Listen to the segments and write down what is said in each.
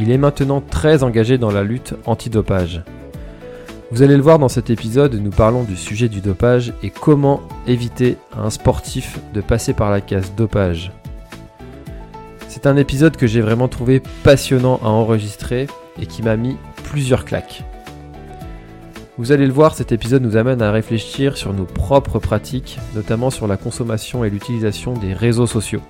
Il est maintenant très engagé dans la lutte antidopage. Vous allez le voir dans cet épisode, nous parlons du sujet du dopage et comment éviter à un sportif de passer par la case dopage. C'est un épisode que j'ai vraiment trouvé passionnant à enregistrer et qui m'a mis plusieurs claques. Vous allez le voir, cet épisode nous amène à réfléchir sur nos propres pratiques, notamment sur la consommation et l'utilisation des réseaux sociaux.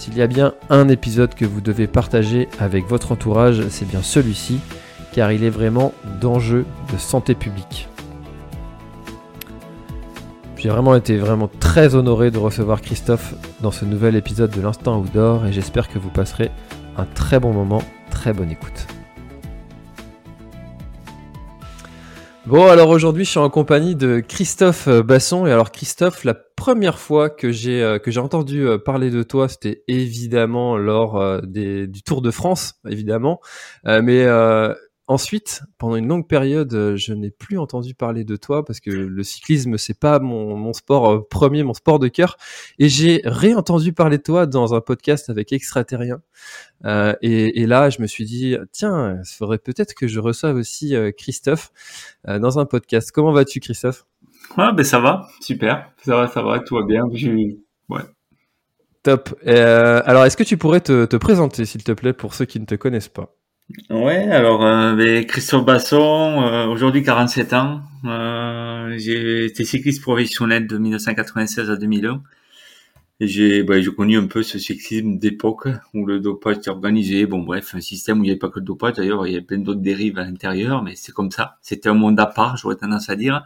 S'il y a bien un épisode que vous devez partager avec votre entourage, c'est bien celui-ci, car il est vraiment d'enjeu de santé publique. J'ai vraiment été vraiment très honoré de recevoir Christophe dans ce nouvel épisode de l'Instant Outdoor et j'espère que vous passerez un très bon moment, très bonne écoute. Bon, alors aujourd'hui, je suis en compagnie de Christophe Basson. Et alors, Christophe, la première fois que j'ai euh, que j'ai entendu euh, parler de toi, c'était évidemment lors des, du Tour de France, évidemment. mais Ensuite, pendant une longue période, euh, je n'ai plus entendu parler de toi parce que le cyclisme, c'est pas mon, sport euh, premier, mon sport de cœur. Et j'ai réentendu parler de toi dans un podcast avec Extraterrien. Euh, et, là, je me suis dit, tiens, il faudrait peut-être que je reçoive aussi Christophe dans un podcast. Comment vas-tu, Christophe? Ouais, ben ça va, super. Ça va, ça va, tout va bien. Ouais. Top. alors, est-ce que tu pourrais te présenter, s'il te plaît, pour ceux qui ne te connaissent pas? Ouais, alors euh, Christophe Basson, euh, aujourd'hui 47 ans. Euh, j'ai été cycliste professionnel de 1996 à 2001. Et j'ai bah, j'ai connu un peu ce cyclisme d'époque où le dopage était organisé. Bon bref, un système où il n'y avait pas que le dopage. D'ailleurs, il y avait plein d'autres dérives à l'intérieur, mais c'est comme ça. C'était un monde à part, j'aurais tendance à dire.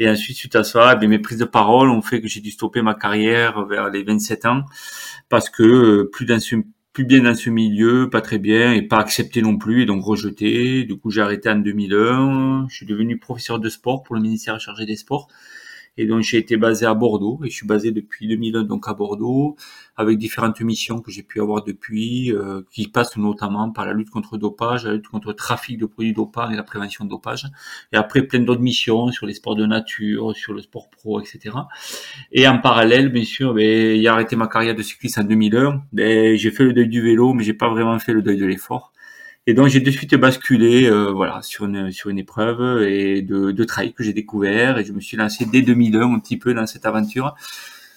Et ensuite, suite à ça, eh mes prises de parole ont fait que j'ai dû stopper ma carrière vers les 27 ans parce que euh, plus plus bien dans ce milieu, pas très bien, et pas accepté non plus, et donc rejeté. Du coup, j'ai arrêté en 2001. Je suis devenu professeur de sport pour le ministère chargé des sports. Et donc j'ai été basé à Bordeaux et je suis basé depuis 2001 donc à Bordeaux avec différentes missions que j'ai pu avoir depuis euh, qui passent notamment par la lutte contre le dopage, la lutte contre le trafic de produits dopants et la prévention de dopage. Et après plein d'autres missions sur les sports de nature, sur le sport pro, etc. Et en parallèle, bien sûr, ben, il a arrêté ma carrière de cycliste en 2001. Ben, j'ai fait le deuil du vélo, mais j'ai pas vraiment fait le deuil de l'effort. Et donc j'ai de suite basculé euh, voilà sur une sur une épreuve et de, de trail que j'ai découvert et je me suis lancé dès 2001 un petit peu dans cette aventure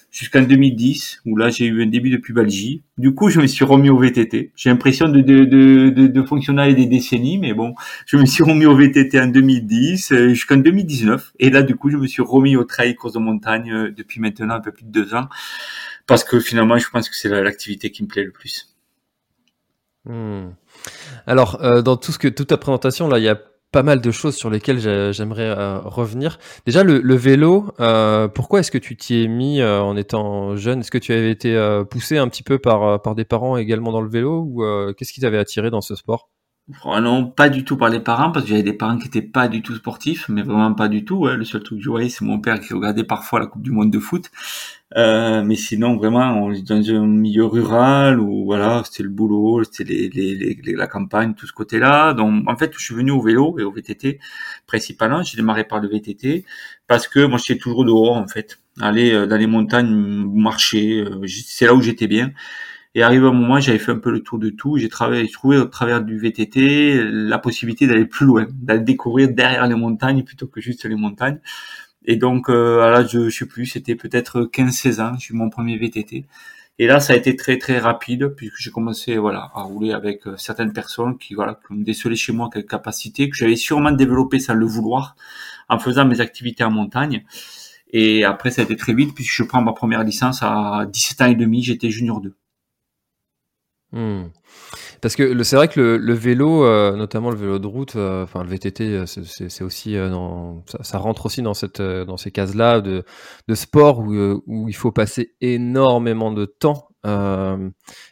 jusqu'en 2010 où là j'ai eu un début de pubalgie. Du coup je me suis remis au VTT. J'ai l'impression de de, de, de, fonctionner des décennies mais bon je me suis remis au VTT en 2010 euh, jusqu'en 2019 et là du coup je me suis remis au trail course de montagne euh, depuis maintenant un peu plus de deux ans parce que finalement je pense que c'est l'activité qui me plaît le plus. Hmm. Alors, euh, dans tout ce que, toute ta présentation, là, il y a pas mal de choses sur lesquelles j'aimerais euh, revenir. Déjà, le, vélo, euh, pourquoi est-ce que tu t'y es mis en étant jeune? Est-ce que tu avais été poussé un petit peu par, par des parents également dans le vélo ou qu'est-ce qui t'avait attiré dans ce sport? Non, pas du tout par les parents, parce que j'avais des parents qui étaient pas du tout sportifs, mais vraiment pas du tout. Ouais. Le seul truc que je voyais, c'est mon père qui regardait parfois la Coupe du Monde de foot. Euh, mais sinon, vraiment, on est dans un milieu rural où voilà, c'était le boulot, c'était les, les, les, la campagne, tout ce côté-là. Donc, en fait, je suis venu au vélo et au VTT principalement. J'ai démarré par le VTT parce que moi, j'étais toujours dehors, en fait. Aller euh, dans les montagnes, marcher, euh, c'est là où j'étais bien. Et arrivé un moment, j'avais fait un peu le tour de tout. J'ai travaillé, trouvé au travers du VTT la possibilité d'aller plus loin, d'aller découvrir derrière les montagnes plutôt que juste les montagnes. Et donc, euh, à l'âge je sais plus, c'était peut-être 15-16 ans, j'ai eu mon premier VTT. Et là, ça a été très très rapide puisque j'ai commencé voilà à rouler avec euh, certaines personnes qui voilà qui ont décelé chez moi quelques capacités que j'avais sûrement développées sans le vouloir en faisant mes activités en montagne. Et après, ça a été très vite puisque je prends ma première licence à 17 ans et demi, j'étais junior 2. Hmm. Parce que c'est vrai que le, vélo, euh, notamment le vélo de route, euh, enfin le VTT, euh, c'est aussi dans, ça, rentre aussi dans cette dans ces cases-là de, de sport où, où il faut passer énormément de temps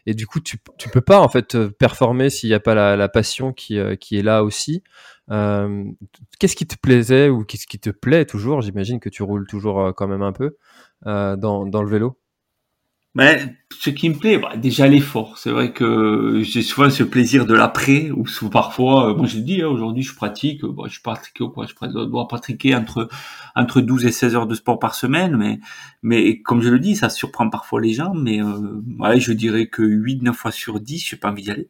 et du coup tu tu peux pas en fait performer s'il n'y a pas la, la passion qui qui est là aussi. qu'est-ce qui te plaisait ou qu'est-ce qui te plaît toujours? J'imagine que tu roules toujours quand même un peu dans dans le vélo. Mais ce qui me plaît, bah, déjà l'effort. C'est vrai que j'ai souvent ce plaisir de l'après, ou parfois, euh, moi je dis, hein, aujourd'hui je pratique, bah, je pratique quoi Je dois pratiquer entre entre 12 et 16 heures de sport par semaine, mais mais comme je le dis, ça surprend parfois les gens, mais euh, ouais, je dirais que 8-9 fois sur 10, je pas envie d'y aller.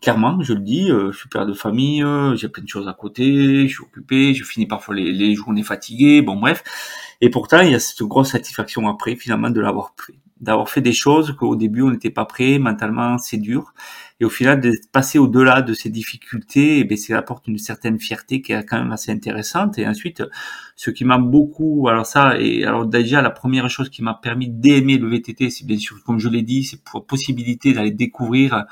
Clairement, je le dis, euh, je suis père de famille, euh, j'ai plein de choses à côté, je suis occupé, je finis parfois les, les journées fatiguées, bon bref. Et pourtant, il y a cette grosse satisfaction après, finalement, de l'avoir pris d'avoir fait des choses qu'au début on n'était pas prêt, mentalement c'est dur, et au final de passer au-delà de ces difficultés, et eh bien, ça apporte une certaine fierté qui est quand même assez intéressante. Et ensuite, ce qui m'a beaucoup, alors ça, et alors déjà la première chose qui m'a permis d'aimer le VTT, c'est bien sûr, comme je l'ai dit, c'est pour possibilité d'aller découvrir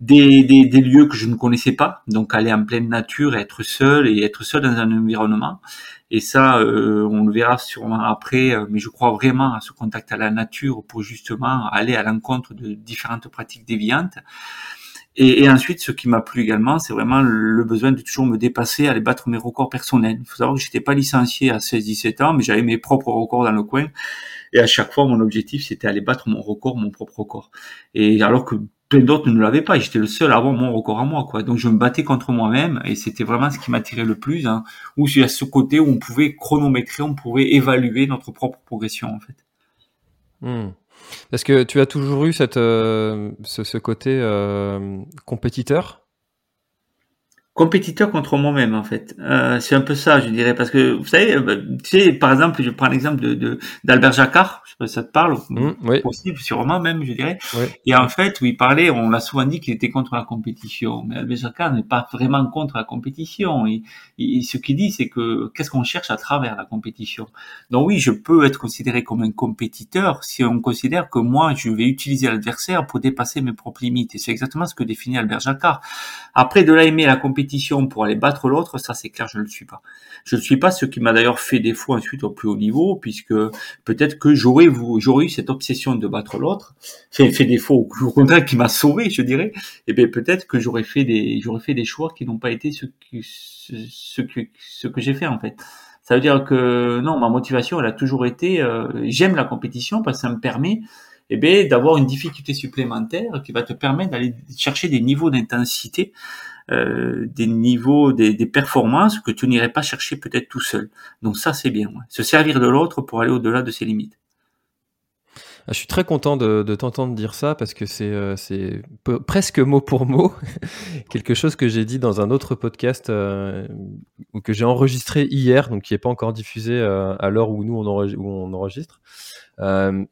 des, des, des, lieux que je ne connaissais pas, donc aller en pleine nature, être seul et être seul dans un environnement. Et ça, euh, on le verra sûrement après, euh, mais je crois vraiment à ce contact à la nature pour justement aller à l'encontre de différentes pratiques déviantes. Et, et ensuite, ce qui m'a plu également, c'est vraiment le besoin de toujours me dépasser, aller battre mes records personnels. Il faut savoir que j'étais pas licencié à 16-17 ans, mais j'avais mes propres records dans le coin. Et à chaque fois, mon objectif, c'était aller battre mon record, mon propre record. Et alors que plein d'autres ne l'avaient pas. J'étais le seul avoir mon record à moi, quoi. Donc je me battais contre moi-même et c'était vraiment ce qui m'attirait le plus. Hein, où il y ce côté où on pouvait chronométrer, on pouvait évaluer notre propre progression, en fait. Hmm. Parce que tu as toujours eu cette, euh, ce, côté euh, compétiteur? Compétiteur contre moi-même en fait. Euh, c'est un peu ça, je dirais, parce que vous savez, euh, tu sais, par exemple, je prends l'exemple de d'Albert Jacquard, je sais pas si ça te parle, mmh, oui. possible, sûrement même, je dirais. Et en fait, où il parlait, on l'a souvent dit qu'il était contre la compétition, mais Albert Jacquard n'est pas vraiment contre la compétition. Il, ce qu'il dit, c'est que qu'est-ce qu'on cherche à travers la compétition? Donc oui, je peux être considéré comme un compétiteur si on considère que moi, je vais utiliser l'adversaire pour dépasser mes propres limites. Et c'est exactement ce que définit Albert Jacquard. Après, de là aimer la compétition pour aller battre l'autre, ça c'est clair, je ne le suis pas. Je ne suis pas ce qui m'a d'ailleurs fait défaut ensuite au plus haut niveau, puisque peut-être que j'aurais eu cette obsession de battre l'autre, fait, fait défaut au contraire qui m'a sauvé, je dirais. Et bien peut-être que j'aurais fait des fait des choix qui n'ont pas été ce que j'ai fait en fait. Ça veut dire que non, ma motivation, elle a toujours été, euh, j'aime la compétition parce que ça me permet eh d'avoir une difficulté supplémentaire qui va te permettre d'aller chercher des niveaux d'intensité euh, des niveaux, des, performances que tu n'irais pas chercher peut-être tout seul. Donc ça, c'est bien. Se servir de l'autre pour aller au-delà de ses limites. Ah, je suis très content de, t'entendre dire ça parce que c'est euh, presque mot pour mot quelque chose que j'ai dit dans un autre podcast euh, que j'ai enregistré hier, donc qui n'est pas encore diffusé à l'heure où nous on, enregistre.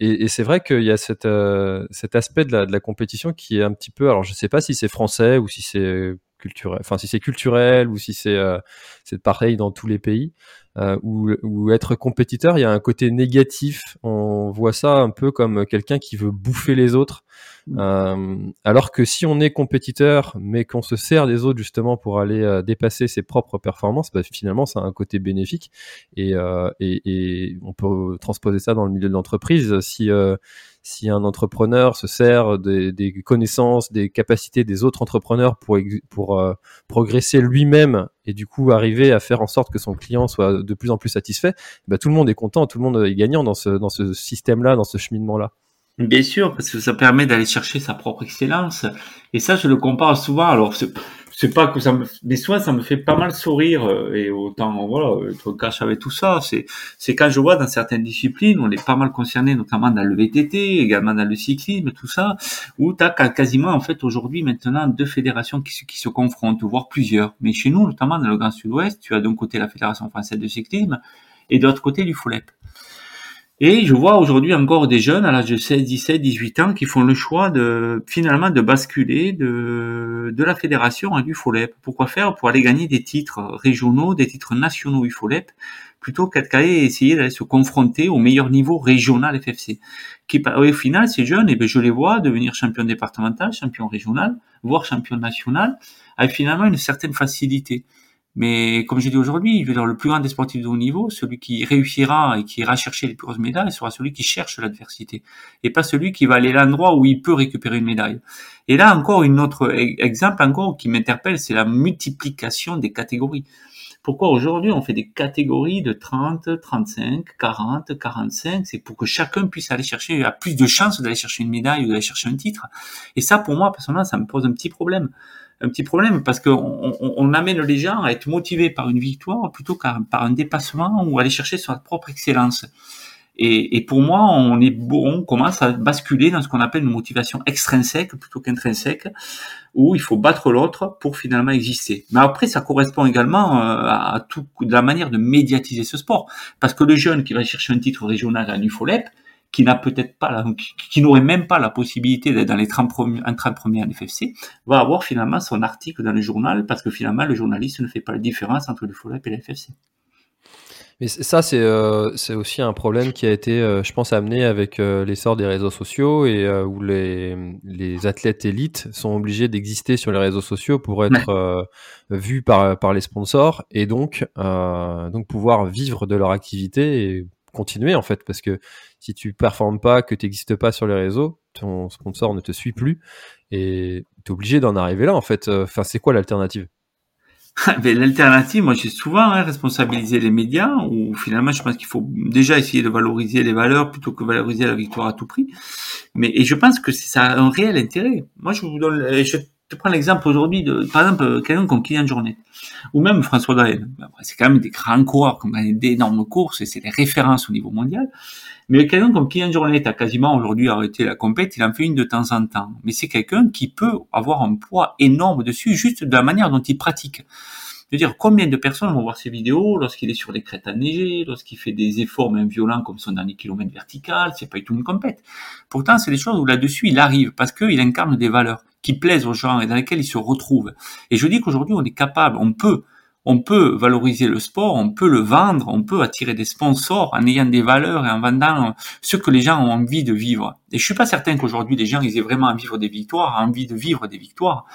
et, c'est vrai qu'il y a cet aspect de de la, compétition qui est un petit peu, alors je ne sais pas si c'est français ou si c'est enfin si c'est culturel ou si c'est euh, c'est pareil dans tous les pays, euh, où, être compétiteur, il y a un côté négatif. On voit ça un peu comme quelqu'un qui veut bouffer les autres. Euh, alors que si on est compétiteur, mais qu'on se sert des autres justement pour aller euh, dépasser ses propres performances, bah, finalement, ça a un côté bénéfique. Et, et, on peut transposer ça dans le milieu de l'entreprise. Si un entrepreneur se sert des, connaissances, des capacités des autres entrepreneurs pour, euh, progresser lui-même et du coup arriver à faire en sorte que son client soit de plus en plus satisfait, bah, tout le monde est content, tout le monde est gagnant dans ce, dans ce système-là, dans ce cheminement-là. Bien sûr, parce que ça permet d'aller chercher sa propre excellence. Et ça, je le compare souvent. Alors, c'est pas que ça me, mais soit ça me fait pas mal sourire euh, et autant voilà, être cache avec tout ça. C'est, c'est quand je vois dans certaines disciplines, on est pas mal concerné, notamment dans le VTT, également dans le cyclisme, tout ça, où tu as quasiment en fait aujourd'hui maintenant deux fédérations qui, qui se confrontent, voire plusieurs. Mais chez nous, notamment dans le Grand Sud-Ouest, tu as d'un côté la fédération française de cyclisme et de l'autre côté du FOLEP. Et je vois aujourd'hui encore des jeunes à l'âge de 16, 17, 18 ans qui font le choix de finalement de basculer de, de la fédération à du FOLEP. Pourquoi faire? Pour aller gagner des titres régionaux, des titres nationaux UFOLEP, plutôt qu'à essayer d'aller se confronter au meilleur niveau régional FFC. Qui, au final, ces jeunes, eh ben, je les vois devenir champion départemental, champion régional, voire champion national, avec finalement une certaine facilité. Mais comme je dis aujourd'hui, le plus grand des sportifs de haut niveau, celui qui réussira et qui ira chercher les plus grosses médailles, sera celui qui cherche l'adversité, et pas celui qui va aller l'endroit où il peut récupérer une médaille. Et là encore, une autre e-, exemple encore qui m'interpelle, c'est la multiplication des catégories. Pourquoi aujourd'hui on fait des catégories de 30, 35, 40, 45 C'est pour que chacun puisse aller chercher, a plus de chances d'aller chercher une médaille ou d'aller chercher un titre. Et ça, pour moi, personnellement, ça me pose un petit problème un petit problème parce qu'on on, amène les gens à être motivés par une victoire plutôt qu'à par un dépassement ou aller chercher sa propre excellence. Et, et, pour moi, on est on commence à basculer dans ce qu'on appelle une motivation extrinsèque plutôt qu'intrinsèque, où il faut battre l'autre pour finalement exister. Mais après, ça correspond également euh, à, tout de la manière de médiatiser ce sport, parce que le jeune qui va chercher un titre régional à l'UFOLEP, qui n'a peut-être pas, la, qui, n'aurait même pas la possibilité d'être dans les 30 premiers, 30 premiers en FFC, va avoir finalement son article dans le journal parce que finalement le journaliste ne fait pas la différence entre le FOLEP et la FFC. Mais ça, c'est euh, aussi un problème qui a été, euh, je pense, amené avec euh, l'essor des réseaux sociaux et euh, où les, les athlètes élites sont obligés d'exister sur les réseaux sociaux pour être vus par, par les sponsors et donc, donc pouvoir vivre de leur activité et continuer en fait parce que si tu performes pas, que tu n'existes pas sur les réseaux, ton sponsor ne te suit plus et tu es obligé d'en arriver là en fait. Enfin, c'est quoi l'alternative? L'alternative, moi j'ai souvent hein, responsabilisé les médias, où finalement je pense qu'il faut déjà essayer de valoriser les valeurs plutôt que valoriser la victoire à tout prix. Mais et je pense que ça a un réel intérêt. Moi je vous donne, je te prends l'exemple aujourd'hui de, par exemple, quelqu'un comme Kylian Jornet, ou même François Daen. C'est quand même des grands coureurs, d'énormes courses, et c'est des références au niveau mondial. Mais quelqu'un comme Kylian Jornet a quasiment aujourd'hui arrêté la compète, il en fait une de temps en temps. Mais c'est quelqu'un qui peut avoir un poids énorme dessus, juste de la manière dont il pratique. Je veux dire, combien de personnes vont voir ses vidéos lorsqu'il est sur des crêtes enneigées, lorsqu'il fait des efforts même violents comme son dernier kilomètre vertical, c'est pas du tout une compète. Pourtant, c'est des choses où là-dessus, il arrive, parce qu'il incarne des valeurs qui plaisent aux gens et dans lesquelles il se retrouve. Et je dis qu'aujourd'hui, on est capable, on peut, on peut valoriser le sport, on peut le vendre, on peut attirer des sponsors en ayant des valeurs et en vendant ce que les gens ont envie de vivre. Et je suis pas certain qu'aujourd'hui les gens ils aient vraiment envie de vivre des victoires, envie de vivre des victoires.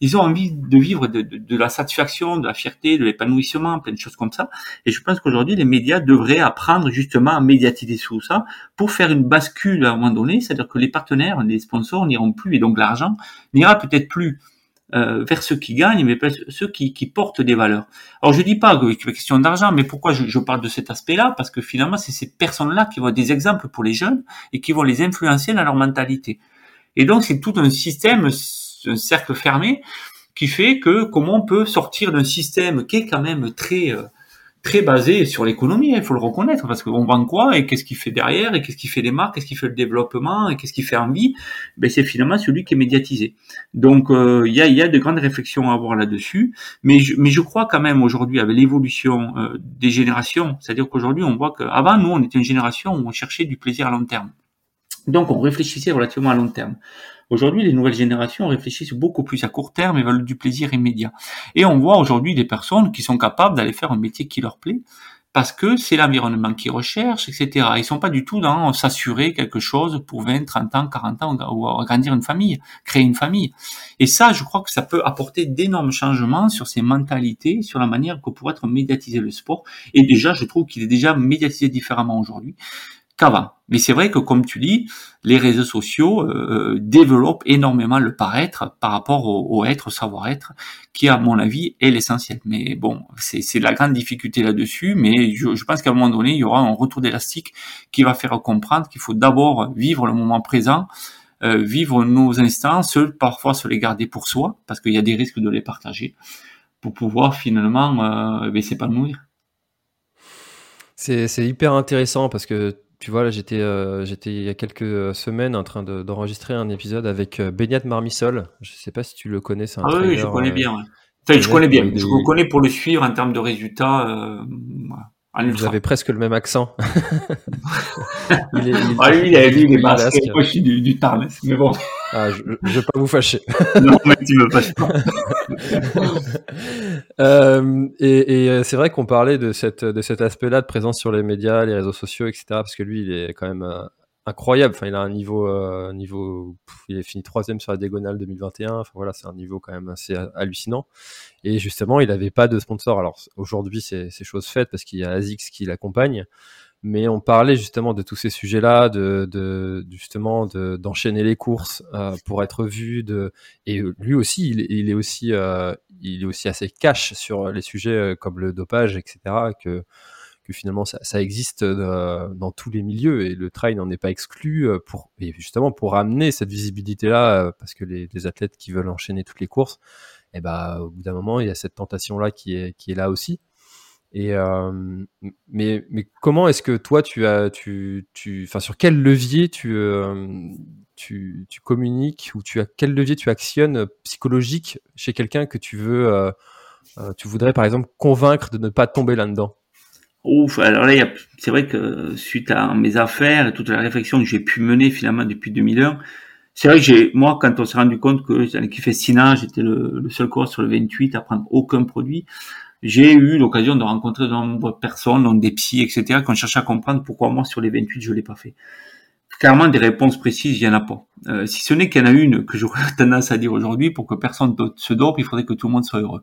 Ils ont envie de vivre de, de la satisfaction, de la fierté, de l'épanouissement, plein de choses comme ça. Et je pense qu'aujourd'hui les médias devraient apprendre justement à médiatiser tout ça pour faire une bascule à un moment donné, c'est-à-dire que les partenaires, les sponsors n'iront plus et donc l'argent n'ira peut-être plus euh, vers ceux qui gagnent, mais ceux qui, qui, portent des valeurs. Alors je dis pas que c'est question d'argent, mais pourquoi je, je, parle de cet aspect-là? Parce que finalement, c'est ces personnes-là qui vont être des exemples pour les jeunes et qui vont les influencer dans leur mentalité. Et donc c'est tout un système, un cercle fermé, qui fait que comment on peut sortir d'un système qui est quand même très euh, très basé sur l'économie, il faut le reconnaître, parce qu'on vend quoi et qu'est-ce qui fait derrière et qu'est-ce qui fait les marques, qu'est-ce qui fait le développement et qu'est-ce qui fait envie, ben c'est finalement celui qui est médiatisé. Donc euh, il y, a, y a de grandes réflexions à avoir là-dessus, mais je, mais je crois quand même aujourd'hui avec l'évolution euh, des générations, c'est-à-dire qu'aujourd'hui on voit qu'avant nous on était une génération où on cherchait du plaisir à long terme. Donc on réfléchissait relativement à long terme. Aujourd'hui, les nouvelles générations réfléchissent beaucoup plus à court terme et veulent du plaisir immédiat. Et on voit aujourd'hui des personnes qui sont capables d'aller faire un métier qui leur plaît parce que c'est l'environnement qu'ils recherchent, etc. Ils sont pas du tout dans s'assurer quelque chose pour 20, 30 ans, 40 ans ou agrandir une famille, créer une famille. Et ça, je crois que ça peut apporter d'énormes changements sur ces mentalités, sur la manière que pourrait être médiatisé le sport. Et déjà, je trouve qu'il est déjà médiatisé différemment aujourd'hui qu'avant. Mais c'est vrai que, comme tu dis, les réseaux sociaux euh, euh, développent énormément le paraître par rapport au, être, au savoir-être, qui, à mon avis, est l'essentiel. Mais bon, c'est la grande difficulté là-dessus, mais je, pense qu'à un moment donné, il y aura un retour d'élastique qui va faire comprendre qu'il faut d'abord vivre le moment présent, euh, vivre nos instants, seul parfois se les garder pour soi, parce qu'il y a des risques de les partager, pour pouvoir finalement euh, ben, s'épanouir. C'est hyper intéressant parce que tu vois, là, j'étais, euh, j'étais il y a quelques euh, semaines en train d'enregistrer un épisode avec euh, Beignat Marmisol. Je sais pas si tu le connais, c'est un Ah oui, je connais bien. Enfin, je connais bien. Je le connais pour le suivre en termes de résultats. Vous avez presque le même accent. il est, il, ah, lui, il a vu les masques. Moi, je suis du, du mais bon. Ah, je, ne vais pas vous fâcher. non, mais tu me fâches pas. euh, et, et c'est vrai qu'on parlait de, cette, de cet aspect-là de présence sur les médias, les réseaux sociaux, etc. Parce que lui, il est quand même euh, incroyable. Enfin, il a un niveau, euh, niveau, il est fini troisième sur la diagonale 2021. Enfin voilà, c'est un niveau quand même assez hallucinant. Et justement, il n'avait pas de sponsor. Alors aujourd'hui, c'est chose faite parce qu'il y a Azix qui l'accompagne. Mais on parlait justement de tous ces sujets-là, de, de, justement d'enchaîner les courses euh, pour être vu. Et lui aussi, il, est aussi, euh, il est aussi assez cash sur les sujets comme le dopage, etc. Que que finalement ça, existe euh, dans tous les milieux et le trail n'en est pas exclu euh, pour justement pour amener cette visibilité là parce que les, athlètes qui veulent enchaîner toutes les courses et eh ben au bout d'un moment il y a cette tentation là qui est qui est là aussi. Et euh, mais mais comment est-ce que toi tu as tu tu enfin sur quel levier tu euh, tu, communiques ou tu as quel levier tu actionnes psychologique chez quelqu'un que tu veux euh, tu voudrais par exemple convaincre de ne pas tomber là-dedans? Ouf, alors là, c'est vrai que suite à mes affaires et toute la réflexion que j'ai pu mener finalement depuis 2001, c'est vrai que j'ai, moi, quand on s'est rendu compte que dans l'équipe Festina, j'étais le, le, seul coureur sur le 28 à prendre aucun produit, j'ai eu l'occasion de rencontrer de nombreuses personnes, donc des psys, etc., qui ont cherché à comprendre pourquoi moi, sur les 28, je l'ai pas fait. Clairement, des réponses précises, il y en a pas. Euh, si ce n'est qu'il y en a une que j'aurais tendance à dire aujourd'hui, pour que personne se dope, il faudrait que tout le monde soit heureux.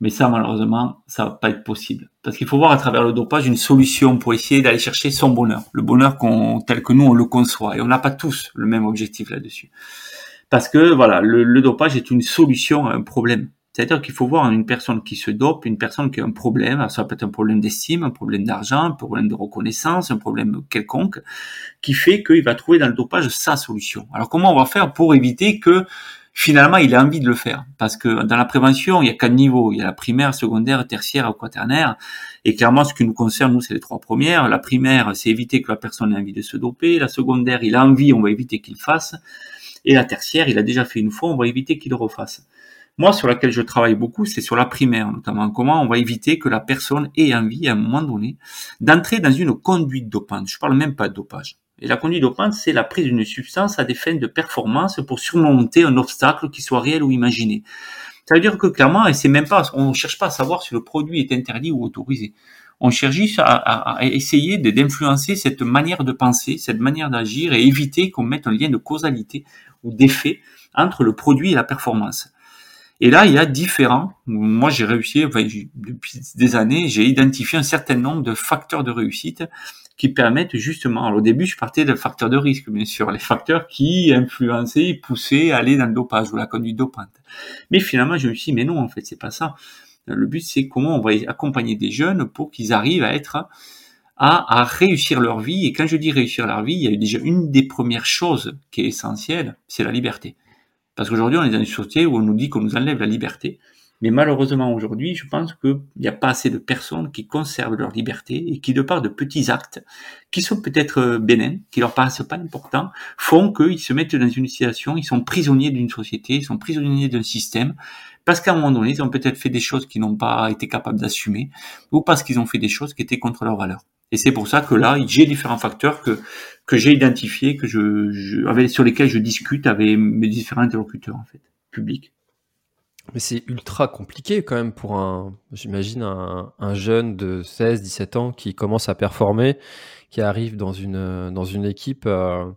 Mais ça, malheureusement, ça va pas être possible. Parce qu'il faut voir à travers le dopage une solution pour essayer d'aller chercher son bonheur. Le bonheur qu'on, tel que nous, on le conçoit. Et on n'a pas tous le même objectif là-dessus. Parce que, voilà, le, dopage est une solution à un problème. C'est-à-dire qu'il faut voir une personne qui se dope, une personne qui a un problème, ça peut être un problème d'estime, un problème d'argent, un problème de reconnaissance, un problème quelconque, qui fait qu'il va trouver dans le dopage sa solution. Alors comment on va faire pour éviter que finalement, il a envie de le faire. Parce que dans la prévention, il y a quatre niveaux. Il y a la primaire, secondaire, tertiaire, quaternaire. Et clairement, ce qui nous concerne, nous, c'est les trois premières. La primaire, c'est éviter que la personne ait envie de se doper. La secondaire, il a envie, on va éviter qu'il fasse. Et la tertiaire, il a déjà fait une fois, on va éviter qu'il refasse. Moi, sur laquelle je travaille beaucoup, c'est sur la primaire, notamment comment on va éviter que la personne ait envie, à un moment donné, d'entrer dans une conduite dopante. Je parle même pas de dopage. Et la conduite dopante, c'est la prise d'une substance à des fins de performance pour surmonter un obstacle qui soit réel ou imaginé. Ça veut dire que clairement, et c'est même pas, on ne cherche pas à savoir si le produit est interdit ou autorisé. On cherche juste à, essayer d'influencer cette manière de penser, cette manière d'agir et éviter qu'on mette un lien de causalité ou d'effet entre le produit et la performance. Et là, il y a différents. Moi, j'ai réussi, depuis des années, j'ai identifié un certain nombre de facteurs de réussite qui permettent justement, alors au début je partais de facteurs de risque, bien sûr, les facteurs qui influençaient, poussaient à aller dans le dopage ou la conduite dopante. Mais finalement je me suis dit, mais non, en fait c'est pas ça. Le but c'est comment on va accompagner des jeunes pour qu'ils arrivent à être à, à, réussir leur vie. Et quand je dis réussir leur vie, il y a déjà une des premières choses qui est essentielle, c'est la liberté. Parce qu'aujourd'hui, on est dans une société où on nous dit qu'on nous enlève la liberté. Mais malheureusement aujourd'hui, je pense qu'il n'y a pas assez de personnes qui conservent leur liberté et qui, de par de petits actes, qui sont peut-être euh, bénins, qui leur paraissent pas importants, font qu'ils se mettent dans une situation, ils sont prisonniers d'une société, ils sont prisonniers d'un système, parce qu'à un moment donné, ils ont peut-être fait des choses qu'ils n'ont pas été capables d'assumer, ou parce qu'ils ont fait des choses qui étaient contre leurs valeurs. Et c'est pour ça que là, j'ai différents facteurs que que j'ai identifiés, que je, je sur lesquels je discute avec mes différents interlocuteurs en fait, publics. Mais c'est ultra compliqué quand même pour un, j'imagine, un, un, jeune de 16, 17 ans qui commence à performer, qui arrive dans une, dans une équipe euh,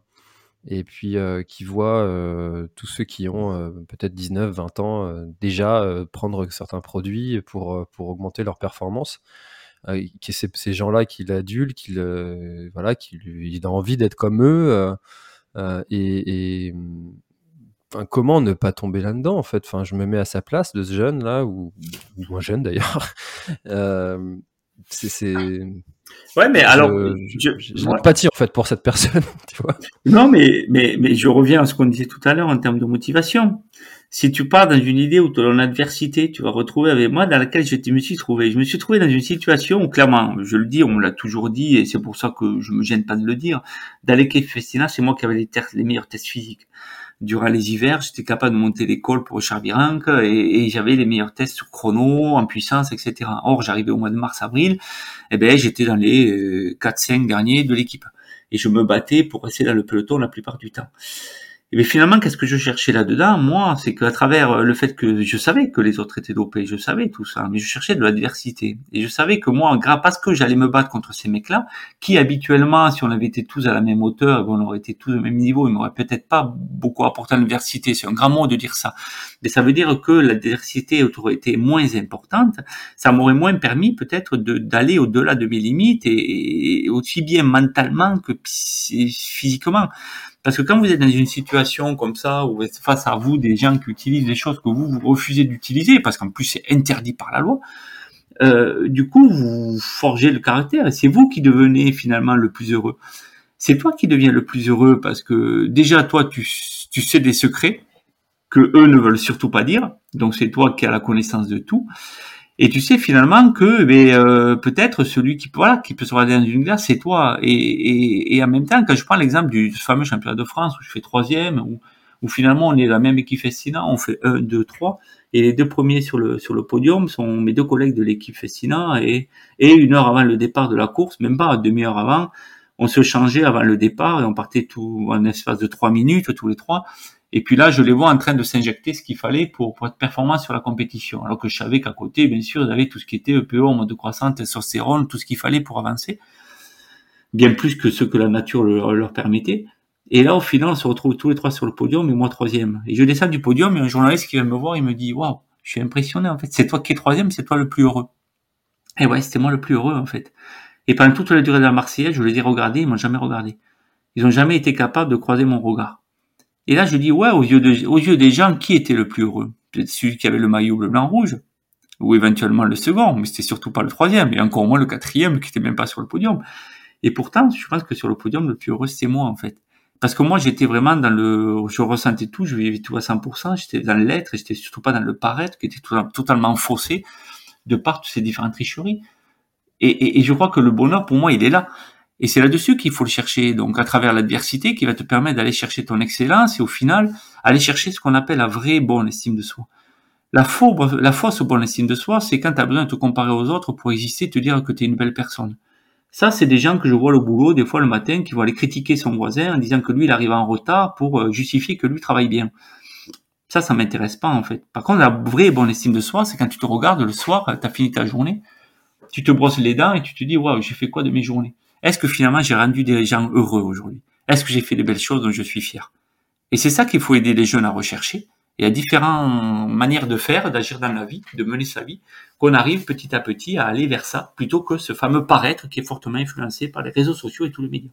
et puis euh, qui voit euh, tous ceux qui ont peut-être 19, 20 ans déjà prendre certains produits pour, pour augmenter leur performance. ces gens-là qui l'adulent, qui le, voilà, il a envie d'être comme eux. et comment ne pas tomber là-dedans en fait? Enfin, Je me mets à sa place de ce jeune là, ou, moins jeune d'ailleurs. euh, c'est. Ouais, mais alors. J'ai je, en fait pour cette personne, tu vois. Non, mais, mais, mais je reviens à ce qu'on disait tout à l'heure en termes de motivation. Si tu pars dans une idée où tu as une adversité, tu vas retrouver avec moi dans laquelle je me suis trouvé. Je me suis trouvé dans une situation où clairement, je le dis, on me l'a toujours dit, et c'est pour ça que je me gêne pas de le dire, dans l'équipe Festina, c'est moi qui avais les, les meilleurs tests physiques durant les hivers, j'étais capable de monter l'école pour Charbiranque et, et j'avais les meilleurs tests sur chrono, en puissance, etc. Or, j'arrivais au mois de mars-avril, et eh ben j'étais dans les 4-5 euh, derniers de l'équipe. Et je me battais pour rester dans le peloton la plupart du temps. Et bien finalement, qu'est-ce que je cherchais là-dedans Moi, c'est qu'à travers euh, le fait que je savais que les autres étaient dopés, je savais tout ça, mais je cherchais de la diversité. Et je savais que moi, parce que j'allais me battre contre ces mecs-là, qui habituellement, si on avait été tous à la même hauteur, on aurait été tous au même niveau, ils m'auraient peut-être pas beaucoup apporté à l'université. C'est un grand mot de dire ça. Mais ça veut dire que la diversité aurait été moins importante. Ça m'aurait moins permis peut-être d'aller au-delà de mes limites et aussi bien mentalement que physiquement. Parce que quand vous êtes dans une situation comme ça, où face à vous des gens qui utilisent des choses que vous, vous refusez d'utiliser, parce qu'en plus c'est interdit par la loi, euh, du coup, vous forgez le caractère et c'est vous qui devenez finalement le plus heureux. C'est toi qui deviens le plus heureux parce que déjà toi, tu, tu sais des secrets que eux ne veulent surtout pas dire. Donc c'est toi qui as la connaissance de tout. Et tu sais finalement que ben, euh, peut-être celui qui voilà qui peut se regarder dans une glace, c'est toi. Et, et, et, en même temps, quand je prends l'exemple du fameux championnat de France où je fais troisième, où, finalement on est la même équipe Festina, on fait 1, 2, 3, et les deux premiers sur le sur le podium sont mes deux collègues de l'équipe Festina, et, et une heure avant le départ de la course, même pas demi-heure avant, on se changeait avant le départ et on partait tout en espace de trois minutes tous les trois. Et puis là, je les vois en train de s'injecter ce qu'il fallait pour, être performant sur la compétition. Alors que je savais qu'à côté, bien sûr, ils avaient tout ce qui était EPO, mode de croissance, testostérone, tout ce qu'il fallait pour avancer. Bien plus que ce que la nature leur, permettait. Et là, au final, on se retrouve tous les trois sur le podium et moi troisième. Et je descends du podium et un journaliste qui vient me voir, il me dit, waouh, je suis impressionné, en fait. C'est toi qui es troisième, c'est toi le plus heureux. Et ouais, c'était moi le plus heureux, en fait. Et pendant toute la durée de la Marseillaise, je les ai regardés, ils m'ont jamais regardé. Ils ont jamais été capables de croiser mon regard. Et là, je dis, ouais, aux yeux, des gens, qui était le plus heureux? Peut-être celui qui avait le maillot bleu, blanc, rouge, ou éventuellement le second, mais c'était surtout pas le troisième, et encore moins le quatrième qui était même pas sur le podium. Et pourtant, je pense que sur le podium, le plus heureux, c'est moi, en fait. Parce que moi, j'étais vraiment dans le, je ressentais tout, je vivais tout à 100%, j'étais dans l'être, et j'étais surtout pas dans le paraître, qui était totalement faussé de par toutes ces différentes tricheries. Et je crois que le bonheur, pour moi, il est là. Et c'est là-dessus qu'il faut le chercher, donc à travers l'adversité qui va te permettre d'aller chercher ton excellence et au final, aller chercher ce qu'on appelle la vraie bonne estime de soi. La, fausse, la fausse bonne estime de soi, c'est quand tu as besoin de te comparer aux autres pour exister, te dire que tu es une belle personne. Ça, c'est des gens que je vois au boulot, des fois le matin, qui vont aller critiquer son voisin en disant que lui, il arrive en retard pour euh, justifier que lui travaille bien. Ça, ça m'intéresse pas, en fait. Par contre, la vraie bonne estime de soi, c'est quand tu te regardes le soir, tu as fini ta journée, tu te brosses les dents et tu te dis, waouh, j'ai fait quoi de mes journées? Est-ce que finalement j'ai rendu des gens heureux aujourd'hui? Est-ce que j'ai fait des belles choses dont je suis fier? Et c'est ça qu'il faut aider les jeunes à rechercher. Il y a différentes manières de faire, d'agir dans la vie, de mener sa vie, qu'on arrive petit à petit à aller vers ça, plutôt que ce fameux paraître qui est fortement influencé par les réseaux sociaux et tous les médias.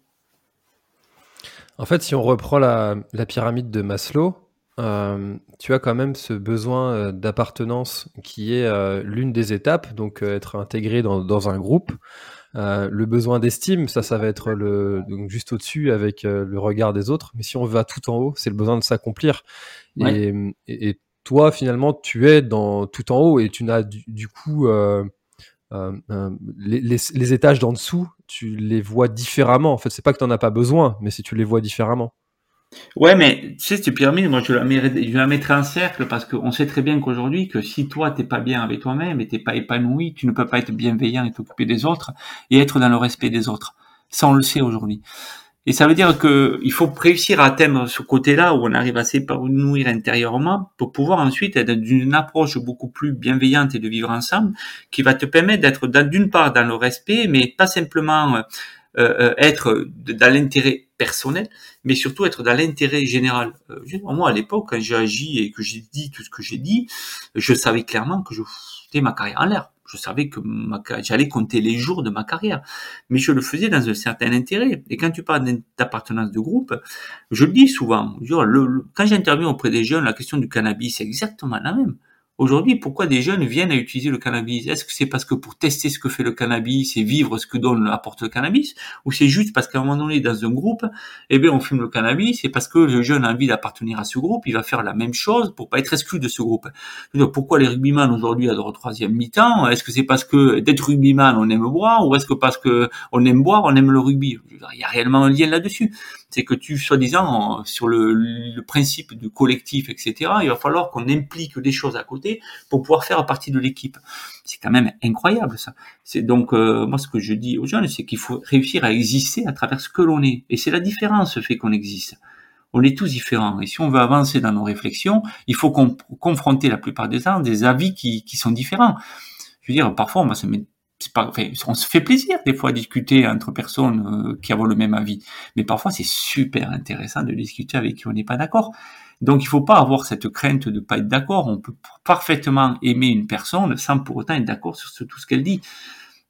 En fait, si on reprend la, pyramide de Maslow, euh, tu as quand même ce besoin euh, d'appartenance qui est euh, l'une des étapes, donc être intégré dans, dans un groupe. Euh, le besoin d'estime, ça, ça va être le, donc juste au-dessus avec euh, le regard des autres. Mais si on va tout en haut, c'est le besoin de s'accomplir. Et, toi, finalement, tu es dans tout en haut et tu n'as du, coup euh, les, étages d'en dessous, tu les vois différemment. En fait, c'est pas que tu n'en as pas besoin, mais si tu les vois différemment. Ouais, mais tu sais, cette pyramide, moi, je la, mettrais en cercle parce qu'on sait très bien qu'aujourd'hui, que si toi, t'es pas bien avec toi-même et t'es pas épanoui, tu ne peux pas être bienveillant et t'occuper des autres et être dans le respect des autres. Ça, on le sait aujourd'hui. Et ça veut dire que il faut réussir à atteindre ce côté-là où on arrive à s'épanouir intérieurement pour pouvoir ensuite être d'une approche beaucoup plus bienveillante et de vivre ensemble qui va te permettre d'être d'une part dans le respect, mais pas simplement euh, euh, être dans l'intérêt personnel, mais surtout être dans l'intérêt général. Euh, moi, à l'époque, quand j'ai agi et que j'ai dit tout ce que j'ai dit, je savais clairement que je foutais ma carrière en l'air. Je savais que j'allais compter les jours de ma carrière, mais je le faisais dans un certain intérêt. Et quand tu parles d'appartenance de groupe, je le dis souvent. quand j'interviens auprès des jeunes, la question du cannabis, c'est exactement la même. Aujourd'hui, pourquoi des jeunes viennent à utiliser le cannabis? Est-ce que c'est parce que pour tester ce que fait le cannabis et vivre ce que donne apporte le cannabis, ou c'est juste parce qu'à un moment donné, dans un groupe, eh bien, on fume le cannabis, c'est parce que le jeune a envie d'appartenir à ce groupe, il va faire la même chose pour pas être exclu de ce groupe. Pourquoi les rugbyman aujourd'hui adorent troisième mi-temps? Est-ce que c'est parce que d'être rugbyman on aime boire, ou est-ce que parce que on aime boire on aime le rugby? Il y a réellement un lien là-dessus. C'est que tu, soi-disant, sur le, le principe du collectif, etc., il va falloir qu'on implique des choses à côté pour pouvoir faire partie de l'équipe. C'est quand même incroyable ça. C'est donc euh, moi ce que je dis aux jeunes, c'est qu'il faut réussir à exister à travers ce que l'on est. Et c'est la différence, ce fait qu'on existe. On est tous différents. Et si on veut avancer dans nos réflexions, il faut confronter la plupart des temps des avis qui, qui sont différents. Je veux dire, parfois, moi, ça on se fait plaisir des fois à discuter entre personnes euh, qui ont le même avis, mais parfois c'est super intéressant de discuter avec qui on n'est pas d'accord. Donc il ne faut pas avoir cette crainte de pas être d'accord. On peut parfaitement aimer une personne sans pour autant être d'accord sur tout ce qu'elle dit.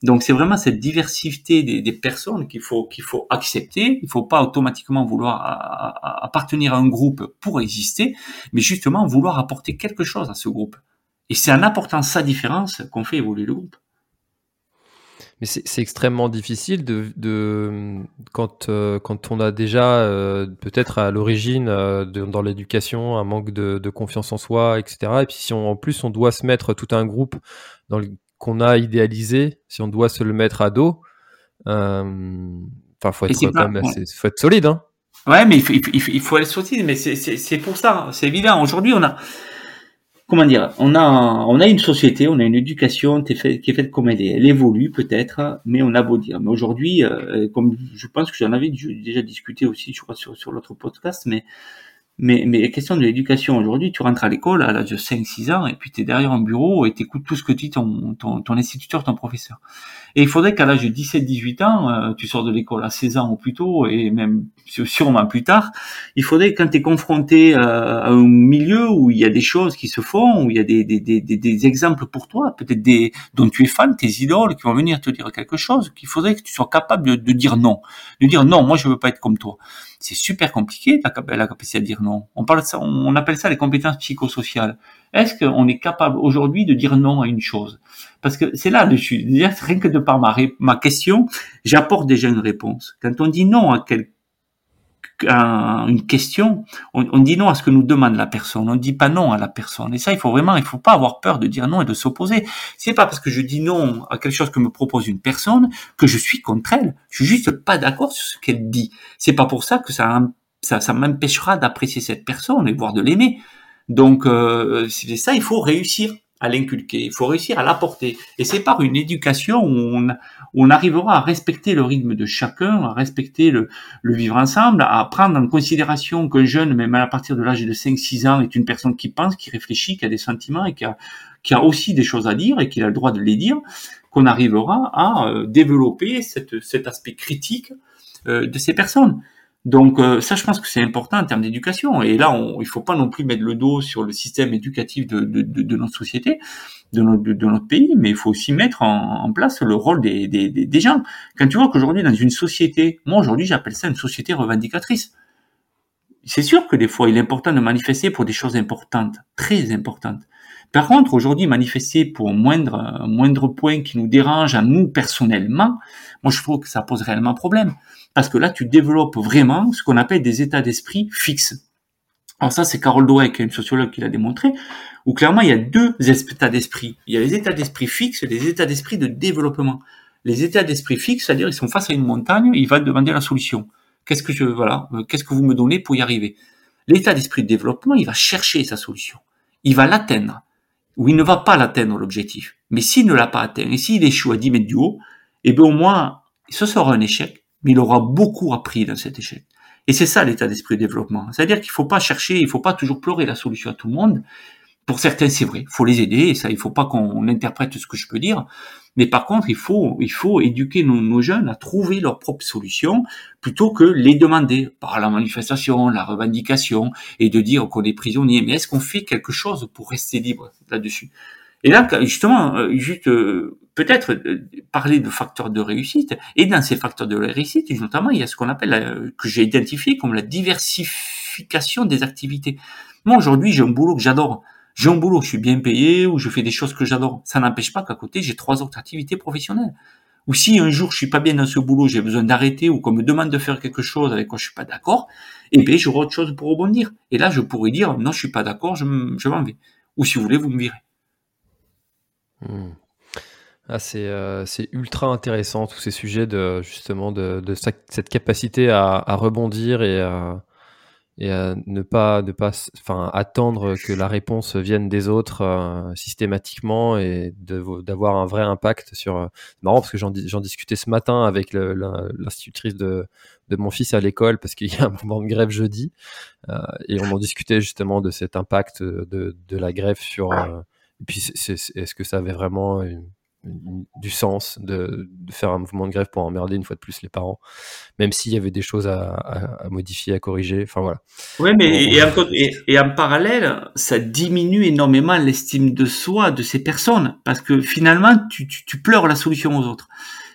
Donc c'est vraiment cette diversité des, personnes qu'il faut qu'il faut accepter. Il ne faut pas automatiquement vouloir appartenir à un groupe pour exister, mais justement vouloir apporter quelque chose à ce groupe. Et c'est en apportant sa différence qu'on fait évoluer le groupe. Mais c'est extrêmement difficile de, de quand, euh, quand on a déjà euh, peut-être à l'origine euh, dans l'éducation un manque de, de, confiance en soi, etc. Et puis si on, en plus on doit se mettre tout un groupe dans qu'on a idéalisé, si on doit se le mettre à dos, enfin faut être quand même, faut être solide, hein. Ouais, mais il faut, il faut être solide, mais c'est pour ça, c'est évident. Aujourd'hui, on a comment dire, on a, on a une société, on a une éducation qui est, faite, comme elle est. Elle évolue peut-être, mais on a beau dire. Mais aujourd'hui, euh, comme je pense que j'en avais déjà discuté aussi, je crois, sur, sur l'autre podcast, mais mais, mais question de l'éducation aujourd'hui, tu rentres à l'école à l'âge de 5-6 ans et puis tu es derrière un bureau et tu écoutes tout ce que dit ton, ton, ton instituteur, ton professeur. Et il faudrait qu'à l'âge de 17-18 ans, euh, tu sors de l'école à 16 ans ou plus tôt et même sûrement plus tard, il faudrait quand tu es confronté euh, à un milieu où il y a des choses qui se font, où il y a des, des, des, des exemples pour toi, peut-être des dont tu es fan, tes idoles qui vont venir te dire quelque chose, qu'il faudrait que tu sois capable de, de dire non. De dire non, moi je veux pas être comme toi c'est super compliqué la, la, capacité à dire non. On parle de ça, on appelle ça les compétences psychosociales. Est-ce qu'on est capable aujourd'hui de dire non à une chose? Parce que c'est là-dessus, rien que de par ma, question, j'apporte déjà une réponse. Quand on dit non à une question, on, dit non à ce que nous demande la personne, on ne dit pas non à la personne. Et ça, il faut vraiment, il faut pas avoir peur de dire non et de s'opposer. C'est pas parce que je dis non à quelque chose que me propose une personne que je suis contre elle. Je suis juste pas d'accord sur ce qu'elle dit. C'est pas pour ça que ça, ça, ça m'empêchera d'apprécier cette personne et voire de l'aimer. Donc, euh, c'est ça, il faut réussir à l'inculquer, il faut réussir à l'apporter. Et c'est par une éducation où on, arrivera à respecter le rythme de chacun, à respecter le, vivre ensemble, à prendre en considération qu'un jeune, même à partir de l'âge de 5-6 ans, est une personne qui pense, qui réfléchit, qui a des sentiments et qui a, aussi des choses à dire et qui a le droit de les dire, qu'on arrivera à euh, développer cet aspect critique euh, de ces personnes. Donc euh, ça, je pense que c'est important en termes d'éducation. Et là, on, il faut pas non plus mettre le dos sur le système éducatif de, de, de, de notre société, de notre, de, notre pays, mais il faut aussi mettre en, place le rôle des, des, des, gens. Quand tu vois qu'aujourd'hui, dans une société, moi aujourd'hui, j'appelle ça une société revendicatrice. C'est sûr que des fois, il est important de manifester pour des choses importantes, très importantes. Par contre, aujourd'hui, manifester pour moindre, moindre point qui nous dérange à nous personnellement, moi je trouve que ça pose réellement problème. Parce que là, tu développes vraiment ce qu'on appelle des états d'esprit fixes. Alors ça, c'est Carol Dweck, une sociologue, qui l'a démontré, où clairement, il y a deux états d'esprit. Il y a les états d'esprit fixes et les états d'esprit de développement. Les états d'esprit fixes, c'est-à-dire ils sont face à une montagne, ils vont demander la solution. Qu'est-ce que je, voilà, euh, qu'est-ce que vous me donnez pour y arriver? L'état d'esprit de développement, il va chercher sa solution. Il va l'atteindre où il ne va pas l'atteindre l'objectif. Mais s'il ne l'a pas atteint, et s'il échoue à 10 mètres du haut, eh bien au moins, ce sera un échec, il aura beaucoup appris dans cet échec. Et c'est ça l'état d'esprit de développement. C'est-à-dire qu'il ne faut pas chercher, il ne faut pas toujours pleurer la solution à tout le monde, pour certains, c'est vrai, il faut les aider, ça, il faut pas qu'on interprète ce que je peux dire. Mais par contre, il faut, il faut éduquer nos, jeunes à trouver leurs propres solutions plutôt que les demander par la manifestation, la revendication, et de dire qu'on est prisonnier. Mais est-ce qu'on fait quelque chose pour rester libre là-dessus? Et là, justement, euh, juste euh, peut-être euh, parler de facteurs de réussite. Et dans ces facteurs de réussite, notamment, il y a ce qu'on appelle, que j'ai identifié comme la diversification des activités. Moi, aujourd'hui, j'ai un boulot que j'adore J'ai un boulot, je suis bien payé, ou je fais des choses que j'adore. Ça n'empêche pas qu'à côté, j'ai trois autres activités professionnelles. Ou si un jour je suis pas bien dans ce boulot, j'ai besoin d'arrêter ou qu'on me demande de faire quelque chose avec quoi je suis pas d'accord, eh bien j'aurai autre chose pour rebondir. Et là, je pourrais dire non, je suis pas d'accord, je, m'en vais. Ou si vous voulez, vous me virez. Hmm. Ah, euh, c'est ultra intéressant tous ces sujets de justement de, cette capacité à, rebondir et à, et à ne pas ne pas enfin attendre que la réponse vienne des autres euh, systématiquement et d'avoir un vrai impact sur euh, c'est marrant parce que j'en discutais ce matin avec l'institutrice de, de mon fils à l'école parce qu'il y a un moment de grève jeudi euh, et on en discutait justement de cet impact de, de la grève sur et puis est-ce que ça avait vraiment une, du sens de, faire un mouvement de grève pour emmerder une fois de plus les parents, même s'il y avait des choses à, modifier, à corriger. Enfin voilà. Oui, mais et, en, parallèle, ça diminue énormément l'estime de soi de ces personnes parce que finalement, tu, pleures la solution aux autres.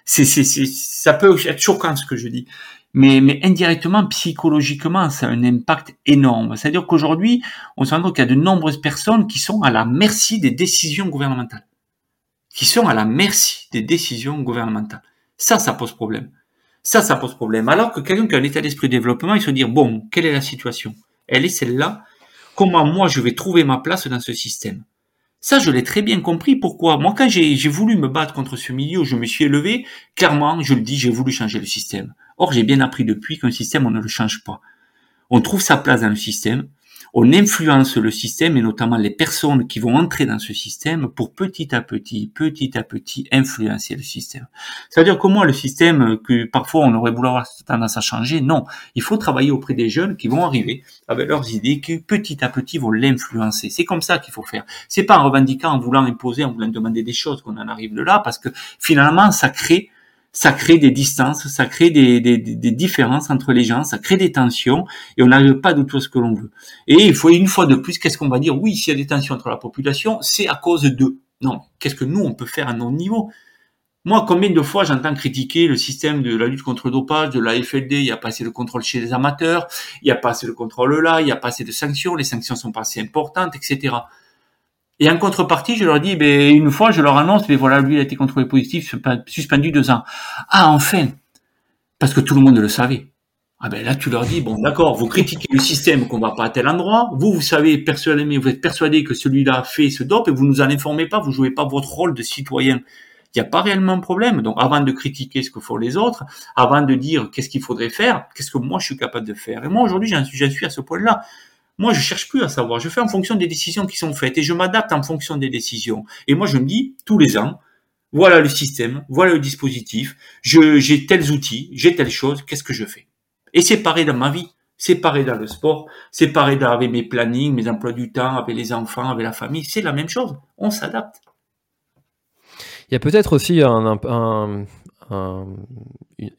C'est, ça peut être choquant ce que je dis. Mais, mais indirectement, psychologiquement, ça a un impact énorme. C'est-à-dire qu'aujourd'hui, on se rend compte qu'il y a de nombreuses personnes qui sont à la merci des décisions gouvernementales qui sont à la merci des décisions gouvernementales. Ça, ça pose problème. Ça, ça pose problème. Alors que quelqu'un qui a un état d'esprit de développement, il se dit, bon, quelle est la situation? Elle est celle-là. Comment moi, je vais trouver ma place dans ce système? Ça, je l'ai très bien compris. Pourquoi? Moi, quand j'ai voulu me battre contre ce milieu, je me suis élevé. Clairement, je le dis, j'ai voulu changer le système. Or, j'ai bien appris depuis qu'un système, on ne le change pas. On trouve sa place dans le système on influence le système et notamment les personnes qui vont entrer dans ce système pour petit à petit, petit à petit influencer le système. C'est-à-dire que moi, le système que parfois on aurait voulu avoir tendance à changer, non. Il faut travailler auprès des jeunes qui vont arriver avec leurs idées qui petit à petit vont l'influencer. C'est comme ça qu'il faut faire. C'est pas en revendiquant, en voulant imposer, en voulant demander des choses qu'on en arrive de là parce que finalement ça crée ça crée des distances, ça crée des, des, différences entre les gens, ça crée des tensions, et on n'arrive pas du tout à ce que l'on veut. Et il faut une fois de plus, qu'est-ce qu'on va dire? Oui, s'il y a des tensions entre la population, c'est à cause d'eux. Non, qu'est-ce que nous, on peut faire à nos niveaux? Moi, combien de fois j'entends critiquer le système de la lutte contre le dopage, de la FLD, il y a pas assez de contrôle chez les amateurs, il y a pas assez de contrôle là, il y a pas assez de sanctions, les sanctions sont pas assez importantes, etc. Et en contrepartie, je leur dis, ben, une fois, je leur annonce, mais voilà, lui, il a été contrôlé positif, suspendu deux ans. Ah, enfin! Parce que tout le monde le savait. Ah ben là, tu leur dis, bon, d'accord, vous critiquez le système qu'on va pas à tel endroit, vous, vous savez, persuadé, vous êtes persuadé que celui-là fait ce dope et vous nous en informez pas, vous jouez pas votre rôle de citoyen. Il n'y a pas réellement de problème. Donc, avant de critiquer ce que font les autres, avant de dire qu'est-ce qu'il faudrait faire, qu'est-ce que moi je suis capable de faire. Et moi, aujourd'hui, j'en suis, suis à ce point-là. Moi, je cherche plus à savoir. Je fais en fonction des décisions qui sont faites et je m'adapte en fonction des décisions. Et moi, je me dis tous les ans, voilà le système, voilà le dispositif, j'ai tels outils, j'ai telle chose, qu'est-ce que je fais? Et c'est pareil dans ma vie, c'est pareil dans le sport, c'est pareil avec mes plannings, mes emplois du temps, avec les enfants, avec la famille, c'est la même chose. On s'adapte. Il y a peut-être aussi un,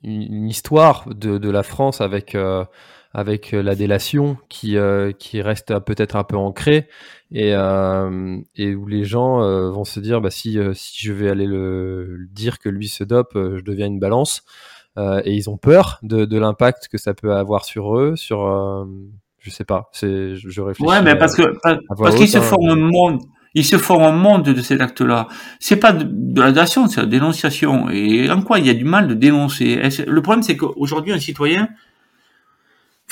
une histoire de, la France avec euh, avec euh, la délation qui, euh, qui reste peut-être un peu ancrée et, euh, et où les gens vont se dire bah, si, si je vais aller le, dire que lui se dope, je deviens une balance. et ils ont peur de, de l'impact que ça peut avoir sur eux, sur je sais pas, c'est je, réfléchis. Ouais, mais parce que parce qu'il se hein. forme un monde, il se forme un monde de cet acte-là. C'est pas de, de, la délation, c'est la dénonciation. Et en quoi il y a du mal de dénoncer? Le problème, c'est qu'aujourd'hui, un citoyen,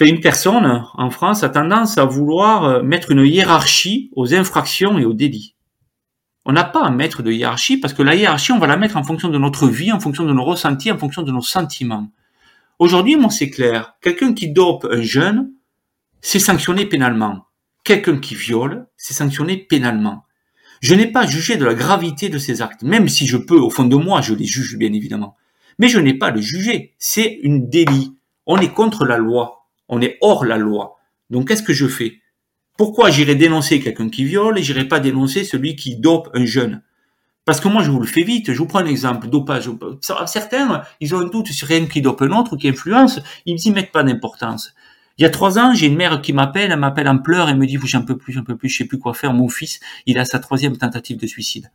une personne en France a tendance à vouloir euh, mettre une hiérarchie aux infractions et aux délits. On n'a pas à mettre de hiérarchie parce que la hiérarchie, on va la mettre en fonction de notre vie, en fonction de nos ressentis, en fonction de nos sentiments. Aujourd'hui, moi, c'est clair. Quelqu'un qui dope un jeune, c'est sanctionné pénalement. Quelqu'un qui viole, c'est sanctionné pénalement. Je n'ai pas jugé de la gravité de ces actes, même si je peux, au fond de moi, je les juge bien évidemment. Mais je n'ai pas à le juger. C'est une délit. On est contre la loi. On est hors la loi. Donc qu'est-ce que je fais? Pourquoi j'irai dénoncer quelqu'un qui viole et j'irai pas dénoncer celui qui dope un jeune? Parce que moi je vous le fais vite, je vous prends un exemple, dopage. Certains, ils ont un doute sur rien qui dope un autre ou qui influence, ils n'y mettent pas d'importance. Il y a trois ans, j'ai une mère qui m'appelle, elle m'appelle en pleurs et me dit, j'en peux plus, j'en peux plus, je sais plus quoi faire, mon fils, il a sa troisième tentative de suicide.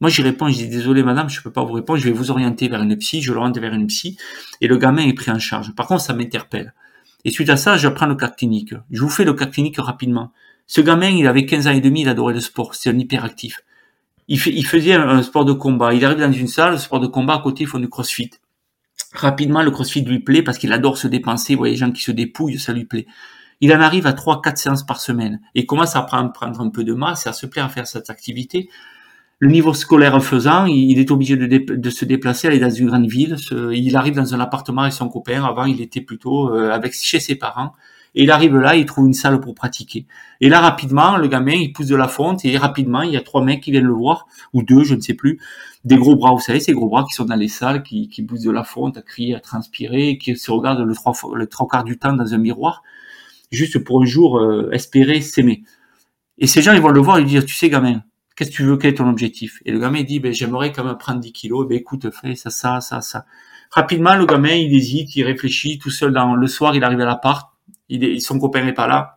Moi, j'y réponds, je dis, désolé madame, je peux pas vous répondre, je vais vous orienter vers une psy, je le rentre vers une psy, et le gamin est pris en charge. Par contre, ça m'interpelle. Et suite à ça, je prends le cas clinique. Je vous fais le cas clinique rapidement. Ce gamin, il avait 15 ans et demi, il adorait le sport, c'est un hyperactif. Il, fait, faisait un, sport de combat. Il arrive dans une salle, le sport de combat, à côté, ils font du crossfit. Rapidement, le crossfit lui plaît parce qu'il adore se dépenser. Vous voyez, les gens qui se dépouillent, ça lui plaît. Il en arrive à 3-4 séances par semaine et commence à prendre, prendre un peu de masse et à se plaire à faire cette activité. Le niveau scolaire faisant, il est obligé de, se déplacer, aller dans une grande ville. Il arrive dans un appartement avec son copain. Avant, il était plutôt euh, avec chez ses parents. Et il arrive là, il trouve une salle pour pratiquer. Et là, rapidement, le gamin, il pousse de la fonte et rapidement, il y a trois mecs qui viennent le voir, ou deux, je ne sais plus, des gros bras, vous savez, ces gros bras qui sont dans les salles, qui, qui poussent de la fonte, à crier, à transpirer, qui se regardent le trois, le trois quarts du temps dans un miroir, juste pour un jour euh, espérer s'aimer. Et ces gens, ils vont le voir et lui dire, tu sais, gamin, qu'est-ce que tu veux, quel est ton objectif? Et le gamin dit, ben, j'aimerais quand même prendre 10 kilos, ben, écoute, fais ça, ça, ça, ça. Rapidement, le gamin, il hésite, il réfléchit, tout seul dans le soir, il arrive à l'appart, il son copain n'est pas là.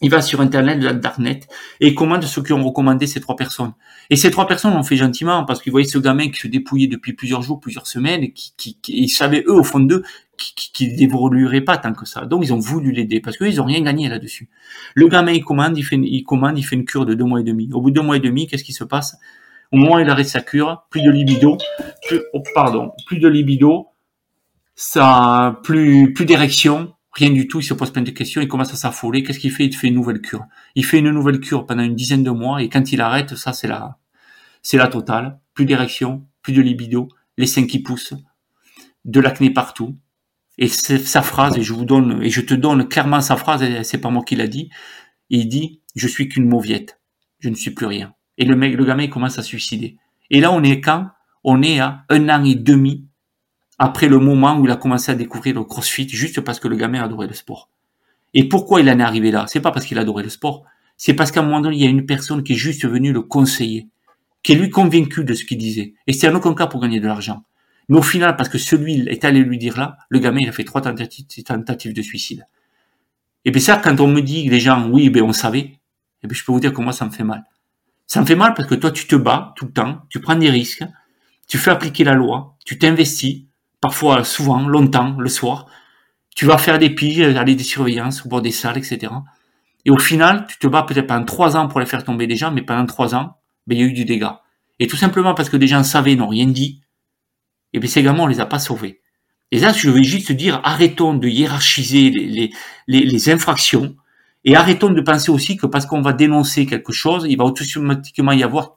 Il va sur Internet, de Darknet, et il commande ceux qui ont recommandé ces trois personnes. Et ces trois personnes l'ont fait gentiment, parce qu'ils voyaient ce gamin qui se dépouillait depuis plusieurs jours, plusieurs semaines, et qui, ils savaient, eux, au fond d'eux, qui ne pas tant que ça. Donc, ils ont voulu l'aider, parce qu'ils ont rien gagné là-dessus. Le gamin, il commande, il fait, commande, fait une cure de deux mois et demi. Au bout de deux mois et demi, qu'est-ce qui se passe? Au moment où il arrête sa cure, plus de libido, plus, oh, pardon, plus de libido, ça, plus, plus d'érection, Rien du tout, il se pose plein de questions, il commence à s'affoler. Qu'est-ce qu'il fait? Il fait une nouvelle cure. Il fait une nouvelle cure pendant une dizaine de mois et quand il arrête, ça c'est la, c'est la totale. Plus d'érection, plus de libido, les seins qui poussent, de l'acné partout. Et sa phrase, et je vous donne, et je te donne clairement sa phrase, c'est pas moi qui l'a dit. Il dit, je suis qu'une mauviette. Je ne suis plus rien. Et le mec, le gamin, il commence à suicider. Et là, on est quand? On est à un an et demi après le moment où il a commencé à découvrir le crossfit juste parce que le gamin adorait le sport. Et pourquoi il en est arrivé là? C'est pas parce qu'il adorait le sport, c'est parce qu'à un moment donné, il y a une personne qui est juste venue le conseiller, qui est lui convaincu de ce qu'il disait. Et c'est un aucun cas pour gagner de l'argent. Mais au final, parce que celui est allé lui dire là, le gamin, il a fait trois tentatives, de suicide. Et bien ça, quand on me dit, les gens, oui, ben on savait, et eh bien je peux vous dire que moi, ça me fait mal. Ça me fait mal parce que toi, tu te bats tout le temps, tu prends des risques, tu fais appliquer la loi, tu t'investis, parfois souvent, longtemps, le soir. Tu vas faire des piges, aller des surveillances au bord des salles, etc. Et au final, tu te bats peut-être pendant trois ans pour les faire tomber gens, mais pendant trois ans, ben, il y a eu du dégât. Et tout simplement parce que des gens savaient, n'ont rien dit, et bien ces gamins, on les a pas sauvés. Et là, je vais juste dire, arrêtons de hiérarchiser les, les, les, infractions, et arrêtons de penser aussi que parce qu'on va dénoncer quelque chose, il va automatiquement y avoir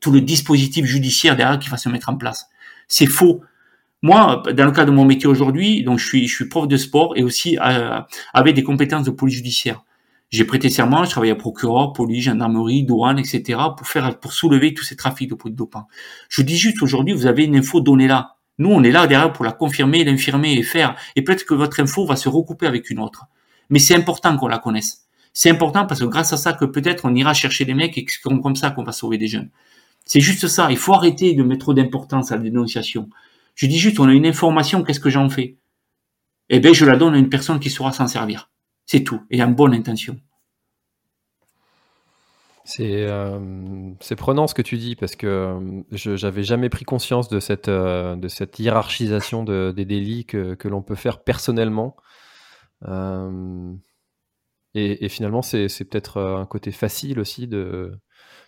tout le dispositif judiciaire derrière qui va se mettre en place. C'est faux. Moi, dans le cas de mon métier aujourd'hui, donc je suis, je suis prof de sport et aussi euh, avec des compétences de police judiciaire. J'ai prêté serment, je travaille à procureur, police, gendarmerie, douane, etc. pour faire, pour soulever tous ces trafics de produits dopants. Je dis juste aujourd'hui, vous avez une info donnée là. Nous, on est là derrière pour la confirmer, l'infirmer et faire. Et peut-être que votre info va se recouper avec une autre. Mais c'est important qu'on la connaisse. C'est important parce que grâce à ça que peut-être on ira chercher des mecs et c'est comme ça qu'on va sauver des jeunes. C'est juste ça. Il faut arrêter de mettre trop d'importance à la dénonciation. Je dis juste, on a une information, qu'est-ce que j'en fais? Eh bien, je la donne à une personne qui saura s'en servir. C'est tout, et en bonne intention. C'est euh, prenant ce que tu dis parce que euh, j'avais jamais pris conscience de cette, euh, hiérarchisation de, des délits que, l'on peut faire personnellement. Euh, et, et, finalement, c'est peut-être un côté facile aussi de,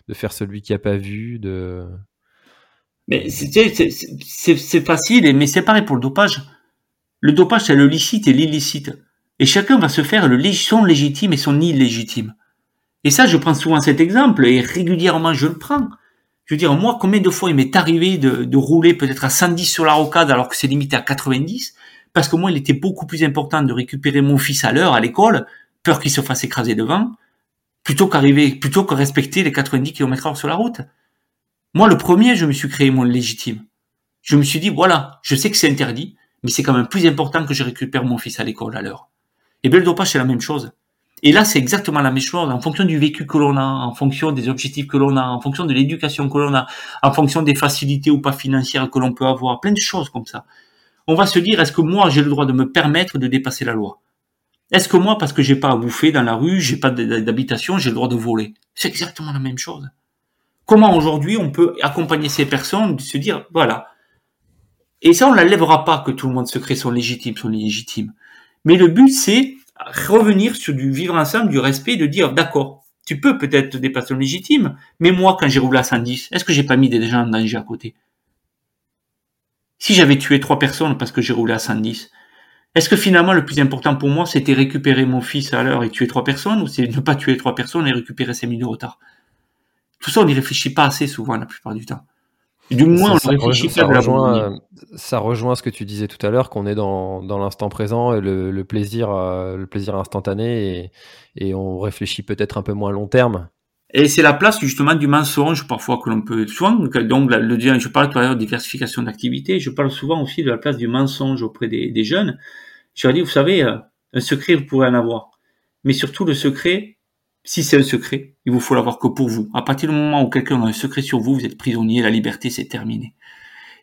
de faire celui qui n'a pas vu, de, mais c'est facile, mais c'est pareil pour le dopage. Le dopage, c'est le licite et l'illicite. Et chacun va se faire le, son légitime et son illégitime. Et ça, je prends souvent cet exemple, et régulièrement je le prends. Je veux dire, moi, combien de fois il m'est arrivé de, rouler peut-être à 110 sur la rocade alors que c'est limité à 90, parce que moi, il était beaucoup plus important de récupérer mon fils à l'heure à l'école, peur qu'il se fasse écraser devant, plutôt qu'arriver, plutôt que respecter les 90 km/h sur la route. Moi, le premier, je me suis créé mon légitime. Je me suis dit, voilà, je sais que c'est interdit, mais c'est quand même plus important que je récupère mon fils à l'école à l'heure. Et bien le dopage, c'est la même chose. Et là, c'est exactement la même chose en fonction du vécu que l'on a, en fonction des objectifs que l'on a, en fonction de l'éducation que l'on a, en fonction des facilités ou pas financières que l'on peut avoir, plein de choses comme ça. On va se dire, est-ce que moi, j'ai le droit de me permettre de dépasser la loi? Est-ce que moi, parce que j'ai pas à bouffer dans la rue, j'ai pas d'habitation, j'ai le droit de voler? C'est exactement la même chose. Comment aujourd'hui on peut accompagner ces personnes, se dire, voilà. Et ça, on ne la lèvera pas que tout le monde se crée son légitime, son illégitime. Mais le but, c'est revenir sur du vivre ensemble, du respect, de dire, d'accord, Tu peux peut-être des personnes légitimes, mais moi, quand j'ai roulé à 110, est-ce que j'ai pas mis des gens en danger à côté? Si j'avais tué trois personnes parce que j'ai roulé à 110, est-ce que finalement le plus important pour moi, c'était récupérer mon fils à l'heure et tuer trois personnes, ou c'est ne pas tuer trois personnes et récupérer cinq minutes de retard Tout ça, on n'y réfléchit pas assez souvent la plupart du temps. du moins, on ça, réfléchit ça, rejoint, ça rejoint ce que tu disais tout à l'heure, qu'on est dans, dans l'instant présent et le, plaisir, euh, le plaisir instantané, et, et on réfléchit peut-être un peu moins à long terme. Et c'est la place justement du mensonge parfois que l'on peut souvent donc le je parle tout à l'heure de diversification d'activités, je parle souvent aussi de la place du mensonge auprès des, des jeunes je leur dis, vous savez, euh, un secret, vous pouvez en avoir. Mais surtout, le secret, si c'est un secret, il vous faut l'avoir que pour vous. À partir du moment où quelqu'un a un secret sur vous, vous êtes prisonnier, la liberté, c'est terminé.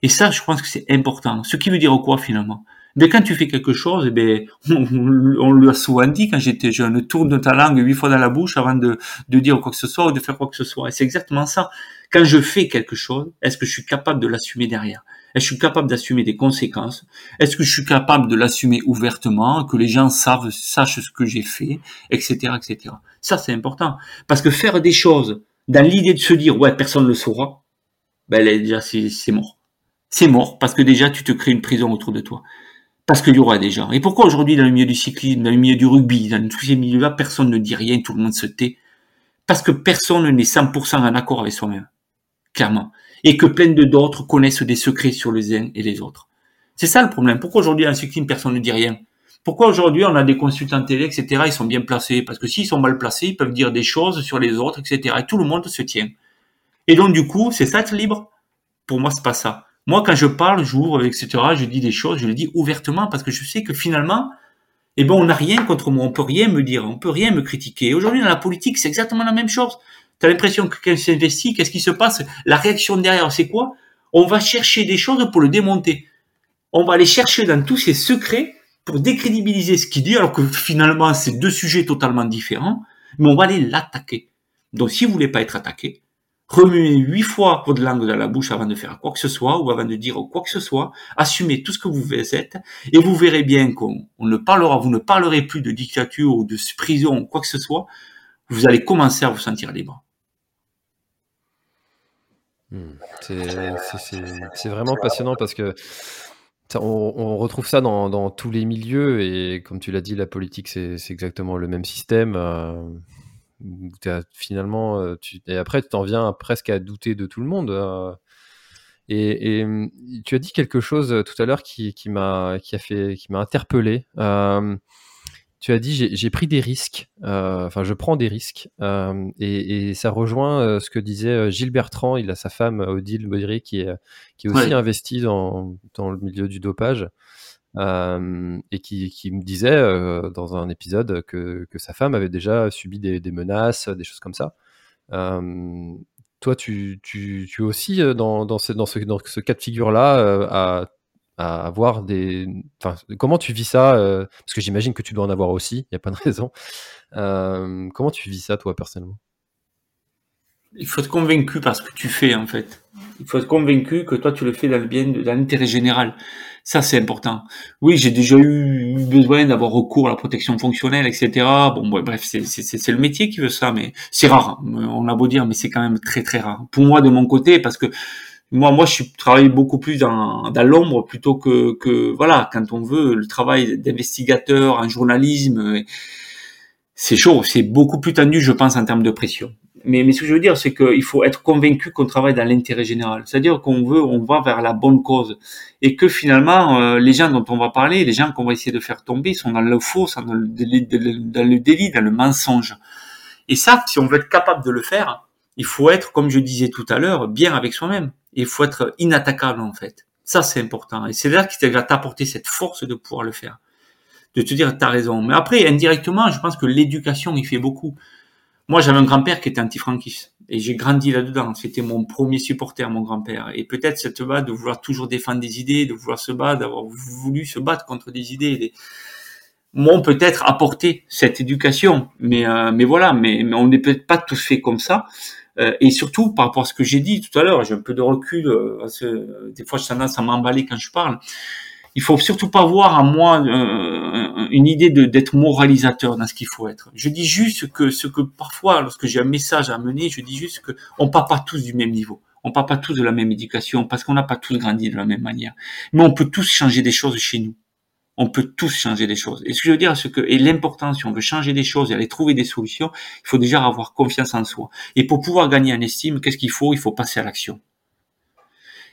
Et ça, je pense que c'est important. Ce qui veut dire quoi, finalement? Mais quand tu fais quelque chose, eh ben, on, on, le a souvent dit quand j'étais jeune, tourne ta langue huit fois dans la bouche avant de, de dire quoi que ce soit ou de faire quoi que ce soit. Et c'est exactement ça. Quand je fais quelque chose, est-ce que je suis capable de l'assumer derrière? Est-ce que je suis capable d'assumer des conséquences? Est-ce que je suis capable de l'assumer ouvertement, que les gens savent, sachent ce que j'ai fait, etc., etc. Ça, c'est important. Parce que faire des choses dans l'idée de se dire, ouais, personne ne le saura, ben, déjà, c'est mort. C'est mort, parce que déjà, tu te crées une prison autour de toi. Parce qu'il y aura des gens. Et pourquoi aujourd'hui, dans le milieu du cyclisme, dans le milieu du rugby, dans tous ces milieux-là, personne ne dit rien, tout le monde se tait? Parce que personne n'est 100% en accord avec soi-même. Clairement et que plein de d'autres connaissent des secrets sur les uns et les autres. C'est ça le problème. Pourquoi aujourd'hui en cyclisme personne ne dit rien? Pourquoi aujourd'hui on a des consultants télé, etc. Ils sont bien placés? Parce que s'ils sont mal placés, ils peuvent dire des choses sur les autres, etc. Et tout le monde se tient. Et donc du coup, c'est ça être libre? Pour moi, c'est pas ça. Moi, quand je parle, j'ouvre, etc. Je dis des choses, je les dis ouvertement parce que je sais que finalement, eh ben, on n'a rien contre moi, on peut rien me dire, on peut rien me critiquer. Aujourd'hui, dans la politique, c'est exactement la même chose. Tu as l'impression que quelqu'un s'investit, qu'est-ce qui se passe? La réaction derrière, c'est quoi? On va chercher des choses pour le démonter. On va aller chercher dans tous ces secrets pour décrédibiliser ce qu'il dit, alors que finalement, c'est deux sujets totalement différents, mais on va aller l'attaquer. Donc, si vous voulez pas être attaqué, remuez huit fois votre langue dans la bouche avant de faire quoi que ce soit ou avant de dire quoi que ce soit, assumez tout ce que vous êtes et vous verrez bien qu'on ne parlera, vous ne parlerez plus de dictature ou de prison ou quoi que ce soit, vous allez commencer à vous sentir libre. Hmm. C'est vraiment passionnant parce que on, retrouve ça dans, tous les milieux et comme tu l'as dit, la politique c'est exactement le même système. Euh, finalement, euh, tu, et après tu t'en viens presque à douter de tout le monde. Euh. et, tu as dit quelque chose tout à l'heure qui, m'a qui a fait qui m'a interpellé tu as dit j'ai pris des risques, euh, enfin je prends des risques, euh, et, ça rejoint euh, ce que disait Gilles Bertrand, il a sa femme Odile Baudry qui est, qui est aussi investie dans, dans, le milieu du dopage, et qui, qui, me disait dans un épisode que, que, sa femme avait déjà subi des, des menaces, des choses comme ça. toi, tu, tu, tu, es aussi dans, dans, ce, dans, ce, dans ce cas de figure-là à à avoir des. Enfin, comment tu vis ça euh, Parce que j'imagine que tu dois en avoir aussi, il n'y a pas de raison. Euh, comment tu vis ça, toi, personnellement? Il faut être convaincu par ce que tu fais, en fait. Il faut être convaincu que toi, tu le fais dans le bien, dans l'intérêt général. Ça, c'est important. Oui, j'ai déjà eu besoin d'avoir recours à la protection fonctionnelle, etc. Bon, bref, c'est le métier qui veut ça, mais c'est rare. On a beau dire, mais c'est quand même très, très rare. Pour moi, de mon côté, parce que moi, moi, je travaille beaucoup plus dans, dans l'ombre plutôt que, que, voilà, quand on veut le travail d'investigateur, en journalisme, c'est chaud, c'est beaucoup plus tendu, je pense, en termes de pression. Mais, mais ce que je veux dire, c'est qu'il faut être convaincu qu'on travaille dans l'intérêt général. C'est-à-dire qu'on veut, on va vers la bonne cause. Et que finalement, euh, les gens dont on va parler, les gens qu'on va essayer de faire tomber, sont dans le faux, dans le délit, dans le mensonge. Et ça, si on veut être capable de le faire, il faut être, comme je disais tout à l'heure, bien avec soi-même il faut être inattaquable en fait. Ça c'est important et c'est là qui va t'apporter cette force de pouvoir le faire, de te dire t'as raison. Mais après indirectement, je pense que l'éducation il fait beaucoup. Moi j'avais un grand-père qui était anti-franquiste et j'ai grandi là-dedans. C'était mon premier supporter, mon grand-père. Et peut-être cette base de vouloir toujours défendre des idées, de vouloir se battre, d'avoir voulu se battre contre des idées. Des m'ont peut-être apporté cette éducation, mais euh, mais voilà, mais, mais on n'est peut-être pas tous fait comme ça. Euh, et surtout, par rapport à ce que j'ai dit tout à l'heure, j'ai un peu de recul, euh, parce que des fois j'ai tendance à m'emballer quand je parle. Il faut surtout pas voir à moi euh, une idée d'être moralisateur dans ce qu'il faut être. Je dis juste que ce que parfois, lorsque j'ai un message à mener, je dis juste que on part pas tous du même niveau. On part pas tous de la même éducation parce qu'on n'a pas tous grandi de la même manière. Mais on peut tous changer des choses chez nous. On peut tous changer des choses. Et ce que je veux dire, c'est que, et l'important, si on veut changer des choses et aller trouver des solutions, il faut déjà avoir confiance en soi. Et pour pouvoir gagner en estime, qu'est-ce qu'il faut? Il faut passer à l'action.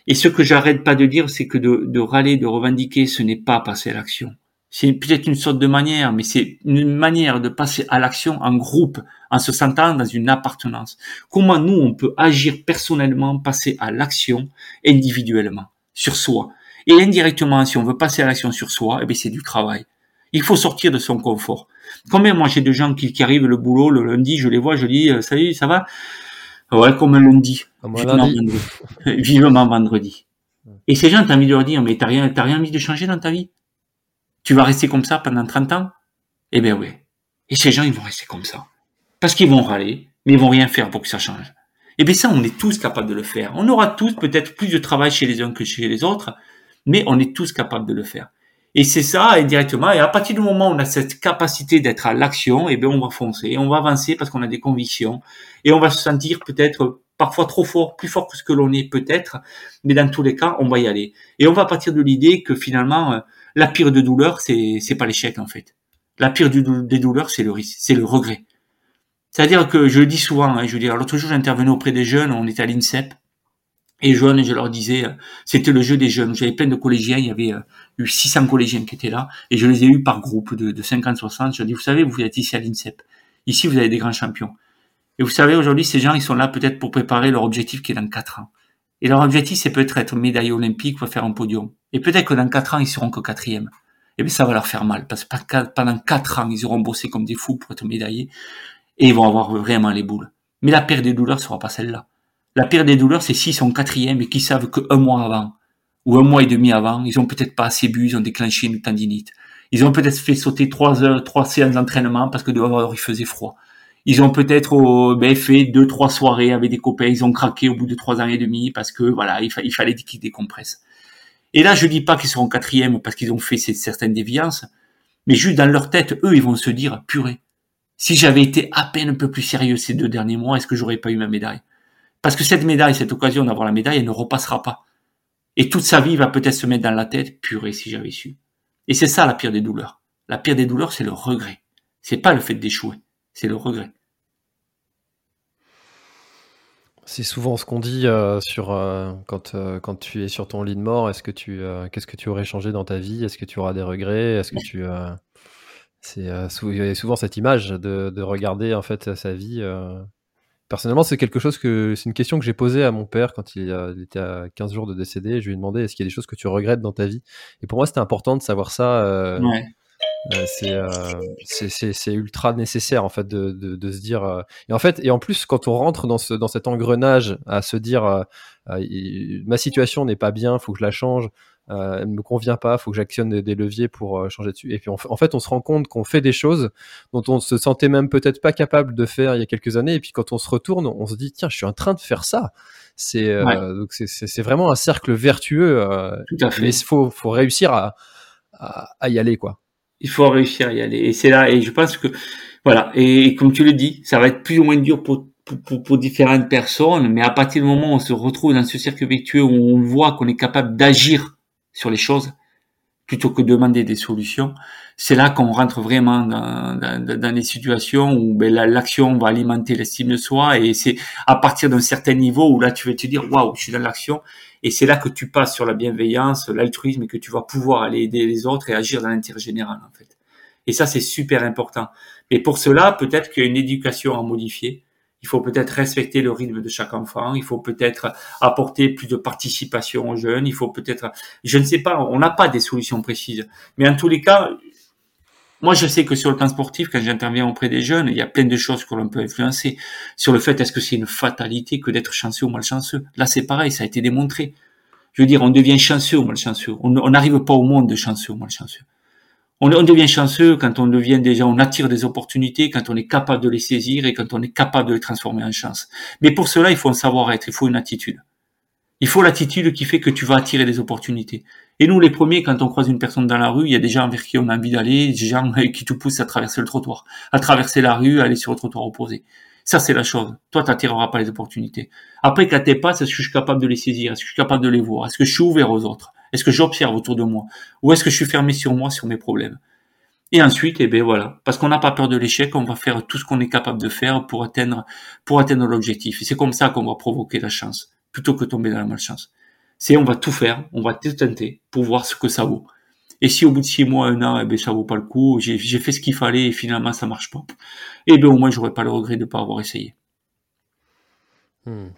Et ce que j'arrête pas de dire, c'est que de, de râler, de revendiquer, ce n'est pas passer à l'action. C'est peut-être une sorte de manière, mais c'est une manière de passer à l'action en groupe, en se sentant dans une appartenance. Comment nous, on peut agir personnellement, passer à l'action individuellement, sur soi. Et indirectement, si on veut passer à l'action sur soi, eh bien, c'est du travail. Il faut sortir de son confort. Combien moi j'ai de gens qui, qui arrivent le boulot le lundi, je les vois, je dis euh, salut, ça va? Ouais, comme un lundi. Vivement vendredi. Vivement vendredi. Et ces gens, t'as envie de leur dire, mais t'as rien, t'as rien envie de changer dans ta vie? Tu vas rester comme ça pendant 30 ans? Eh bien oui. Et ces gens, ils vont rester comme ça. Parce qu'ils vont râler, mais ils vont rien faire pour que ça change. Et eh bien ça, on est tous capables de le faire. On aura tous peut-être plus de travail chez les uns que chez les autres, mais on est tous capables de le faire. Et c'est ça, indirectement. Et à partir du moment où on a cette capacité d'être à l'action, eh bien, on va foncer, on va avancer parce qu'on a des convictions. Et on va se sentir peut-être parfois trop fort, plus fort que ce que l'on est peut-être. Mais dans tous les cas, on va y aller. Et on va partir de l'idée que finalement, euh, la pire de douleur, c'est c'est pas l'échec en fait. La pire des douleurs, c'est le risque, c'est le regret. C'est-à-dire que je le dis souvent, hein, je veux dire, l'autre jour j'intervenais auprès des jeunes, on était à l'INSEP, et jeunes, je leur disais, euh, c'était le jeu des jeunes. J'avais plein de collégiens, il y avait euh, eu 600 collégiens qui étaient là, et je les ai eus par groupe de, de 50-60. Je leur dis, vous savez, vous êtes ici à l'INSEP. Ici, vous avez des grands champions. Et vous savez, aujourd'hui, ces gens, ils sont là peut-être pour préparer leur objectif qui est dans 4 ans. Et leur objectif, c'est peut-être être médaillé olympique ou faire un podium. Et peut-être que dans quatre ans, ils seront que quatrième. Et bien, ça va leur faire mal, parce que pendant quatre ans, ils auront bossé comme des fous pour être médaillés, et ils vont avoir vraiment les boules. Mais la pire des douleurs sera pas celle-là. La pire des douleurs, c'est s'ils sont quatrième et qu'ils savent qu'un mois avant, ou un mois et demi avant, ils ont peut-être pas assez bu, ils ont déclenché une tendinite. Ils ont peut-être fait sauter trois heures, trois séances d'entraînement parce que dehors il faisait froid. Ils ont peut-être ben, fait deux, trois soirées avec des copains, ils ont craqué au bout de trois ans et demi parce que voilà, il, il fallait qu'ils décompressent. Et là, je dis pas qu'ils seront quatrième parce qu'ils ont fait certaines déviances, mais juste dans leur tête, eux, ils vont se dire, purée, si j'avais été à peine un peu plus sérieux ces deux derniers mois, est-ce que j'aurais pas eu ma médaille? Parce que cette médaille, cette occasion d'avoir la médaille, elle ne repassera pas. Et toute sa vie va peut-être se mettre dans la tête, purée, si j'avais su. Et c'est ça la pire des douleurs. La pire des douleurs, c'est le regret. C'est pas le fait d'échouer c'est le regret. C'est souvent ce qu'on dit euh, sur euh, quand, euh, quand tu es sur ton lit de mort. Est-ce que tu qu'est-ce que tu aurais changé dans ta vie? Est-ce que tu auras des regrets? Est-ce que tu c'est souvent cette image de, regarder en fait sa vie. Personnellement, c'est quelque chose que c'est une question que j'ai posée à mon père quand il, était à 15 jours de décédé. Je lui ai demandé est-ce qu'il y a des choses que tu regrettes dans ta vie? Et pour moi, c'était important de savoir ça. Ouais. Euh, euh, c'est c'est ultra nécessaire en fait de, de, de, se dire euh, et en fait et en plus quand on rentre dans ce dans cet engrenage à se dire ma situation n'est pas bien faut que je la change euh, elle me convient pas faut que j'actionne des, leviers pour changer dessus. Et puis en fait on se rend compte qu'on fait des choses dont on se sentait même peut-être pas capable de faire il y a quelques années. Et puis quand on se retourne on se dit tiens je suis en train de faire ça. C'est donc c'est vraiment un cercle vertueux Tout à fait. mais il faut faut réussir à, à, à y aller quoi. Il faut réussir à y aller. Et c'est là, et je pense que, voilà, et, comme tu le dis, ça va être plus ou moins dur pour, pour, pour, différentes personnes, mais à partir du moment où on se retrouve dans ce cercle vertueux, où on voit qu'on est capable d'agir sur les choses, plutôt que de demander des solutions, c'est là qu'on rentre vraiment dans, dans, dans des situations où ben, l'action va alimenter l'estime de soi, et c'est à partir d'un certain niveau où là tu vas te dire, waouh, je suis dans l'action, et c'est là que tu passes sur la bienveillance, l'altruisme et que tu vas pouvoir aller aider les autres et agir dans l'intérêt général, en fait. Et ça, c'est super important. Mais pour cela, peut-être qu'il y a une éducation à modifier. Il faut peut-être respecter le rythme de chaque enfant. Il faut peut-être apporter plus de participation aux jeunes. Il faut peut-être, je ne sais pas, on n'a pas des solutions précises. Mais en tous les cas, moi, je sais que sur le plan sportif, quand j'interviens auprès des jeunes, il y a plein de choses que l'on peut influencer. Sur le fait, est-ce que c'est une fatalité que d'être chanceux ou malchanceux? Là, c'est pareil, ça a été démontré. Je veux dire, on devient chanceux ou malchanceux. On n'arrive pas au monde de chanceux ou malchanceux. On, on devient chanceux quand on devient déjà, on attire des opportunités, quand on est capable de les saisir et quand on est capable de les transformer en chance. Mais pour cela, il faut un savoir-être, il faut une attitude. Il faut l'attitude qui fait que tu vas attirer des opportunités. Et nous, les premiers, quand on croise une personne dans la rue, il y a des gens vers qui on a envie d'aller, des gens qui te poussent à traverser le trottoir, à traverser la rue, à aller sur le trottoir opposé. Ça, c'est la chose. Toi, tu n'attireras pas les opportunités. Après, quand t'es pas, est-ce que je suis capable de les saisir? Est-ce que je suis capable de les voir? Est-ce que je suis ouvert aux autres? Est-ce que j'observe autour de moi? Ou est-ce que je suis fermé sur moi, sur mes problèmes? Et ensuite, eh ben voilà, parce qu'on n'a pas peur de l'échec, on va faire tout ce qu'on est capable de faire pour atteindre, pour atteindre l'objectif. Et c'est comme ça qu'on va provoquer la chance, plutôt que tomber dans la malchance. C'est on va tout faire, on va tout tenter pour voir ce que ça vaut. Et si au bout de six mois, un an, eh ben ça vaut pas le coup, j'ai fait ce qu'il fallait et finalement ça marche pas, eh ben au moins j'aurais pas le regret de pas avoir essayé. Hmm.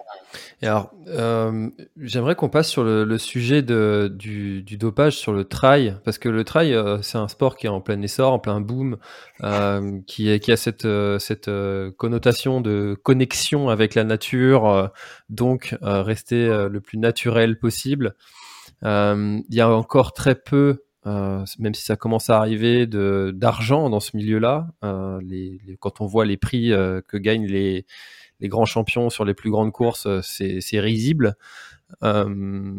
Et alors, euh, j'aimerais qu'on passe sur le, sujet du, dopage sur le trail, parce que le trail, euh, c'est un sport qui est en plein essor, en plein boom, euh, qui, a cette, connotation de connexion avec la nature, donc rester le plus naturel possible. Il y a encore très peu, même si ça commence à arriver, d'argent dans ce milieu-là. Quand on voit les prix que gagnent les les grands champions sur les plus grandes courses, euh, c'est risible. Euh,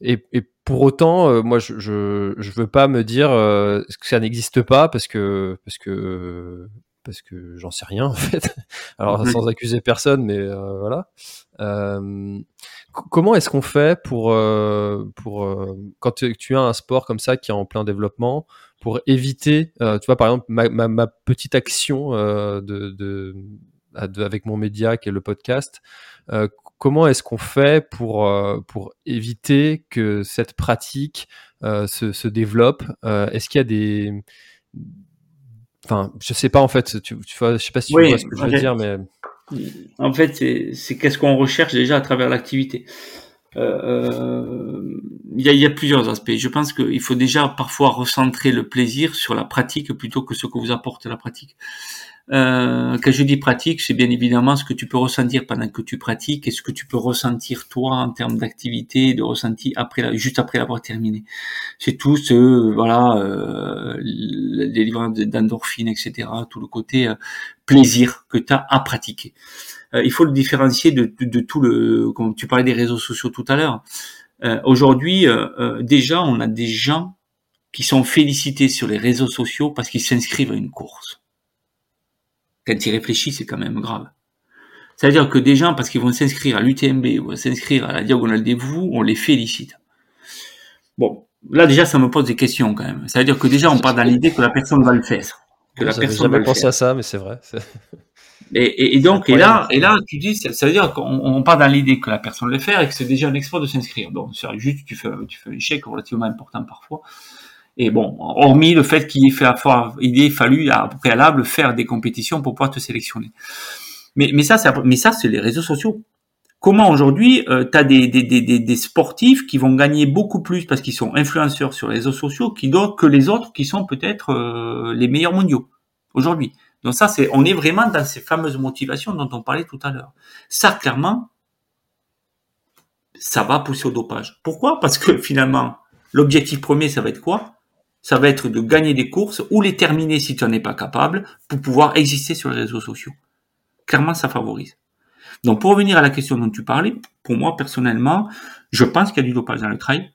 et, pour autant, euh, moi, je, je, veux pas me dire que ça n'existe pas parce que parce que parce que j'en sais rien en fait. Alors sans accuser personne, mais voilà. comment est-ce qu'on fait pour pour quand tu, as un sport comme ça qui est en plein développement pour éviter, tu vois par exemple ma, ma, petite action de avec mon média qui est le podcast. Euh, comment est-ce qu'on fait pour, euh, pour éviter que cette pratique euh, se, se, développe Est-ce qu'il y a des... Enfin, je sais pas en fait, tu, tu vois, je sais pas si tu vois ce que je veux dire, mais... En fait, c'est qu'est-ce qu'on recherche déjà à travers l'activité. Il y, a, y, a, plusieurs aspects. Je pense qu'il faut déjà parfois recentrer le plaisir sur la pratique plutôt que ce que vous apporte la pratique. Euh, quand je dis pratique, c'est bien évidemment ce que tu peux ressentir pendant que tu pratiques et ce que tu peux ressentir toi en termes d'activité, de ressenti après, juste après l'avoir terminé. C'est tout ce, voilà, euh, les livres d'endorphines, etc. Tout le côté euh, plaisir que tu as à pratiquer. Euh, il faut le différencier de, de, de, tout le, comme tu parlais des réseaux sociaux tout à l'heure. Euh, aujourd'hui, déjà, on a des gens qui sont félicités sur les réseaux sociaux parce qu'ils s'inscrivent à une course quand il réfléchit, c'est quand même grave. C'est-à-dire que des gens, parce qu'ils vont s'inscrire à l'UTMB ou s'inscrire à la Diagonale des Vous, on les félicite. Bon, là déjà, ça me pose des questions quand même. C'est-à-dire que déjà, on part dans l'idée que la personne va le faire. Que la personne jamais pensé à ça, mais c'est vrai. Et, et, donc, et là, et là, tu dis, ça, veut dire qu'on part dans l'idée que la personne le faire et que c'est déjà un exploit de s'inscrire. Donc, c'est juste, tu fais, tu fais un échec relativement important parfois. Et bon, hormis le fait qu'il ait, fallu à préalable faire des compétitions pour pouvoir te sélectionner. Mais, ça, c'est, les réseaux sociaux. Comment aujourd'hui, euh, tu as des, des, des, des, sportifs qui vont gagner beaucoup plus parce qu'ils sont influenceurs sur les réseaux sociaux que les autres qui sont peut-être euh, les meilleurs mondiaux aujourd'hui. Donc ça, c'est, on est vraiment dans ces fameuses motivations dont on parlait tout à l'heure. Ça, clairement, ça va pousser au dopage. Pourquoi? Parce que finalement, l'objectif premier, ça va être quoi? Ça va être de gagner des courses ou les terminer si tu n'en es pas capable pour pouvoir exister sur les réseaux sociaux. Clairement, ça favorise. Donc, pour revenir à la question dont tu parlais, pour moi, personnellement, je pense qu'il y a du dopage dans le trail.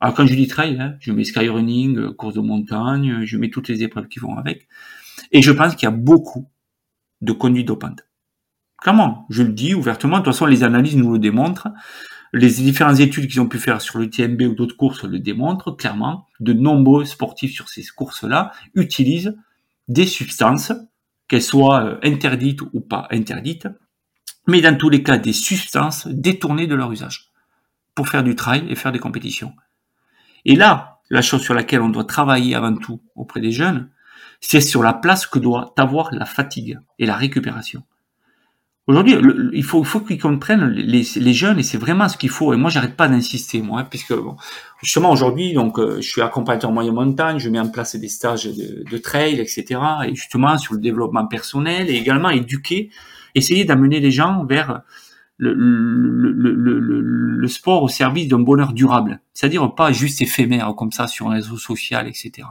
Alors, quand je dis trail, hein, je mets skyrunning, euh, course de montagne, je mets toutes les épreuves qui vont avec. Et je pense qu'il y a beaucoup de conduite dopante. Clairement, je le dis ouvertement. De toute façon, les analyses nous le démontrent. Les différentes études qu'ils ont pu faire sur le TMB ou d'autres courses le démontrent clairement. De nombreux sportifs sur ces courses-là utilisent des substances, qu'elles soient euh, interdites ou pas interdites, mais dans tous les cas des substances détournées de leur usage pour faire du trail et faire des compétitions. Et là, la chose sur laquelle on doit travailler avant tout auprès des jeunes, c'est sur la place que doit avoir la fatigue et la récupération. Aujourd'hui, il faut, qu'ils comprennent les, jeunes et c'est vraiment ce qu'il faut. Et moi, j'arrête pas d'insister, moi, hein, puisque justement aujourd'hui, donc, euh, je suis accompagnateur moyen montagne, je mets en place des stages de, de, trail, etc. Et justement sur le développement personnel et également éduquer, essayer d'amener les gens vers le, sport au service d'un bonheur durable, c'est-à-dire pas juste éphémère comme ça sur un réseau social, etc.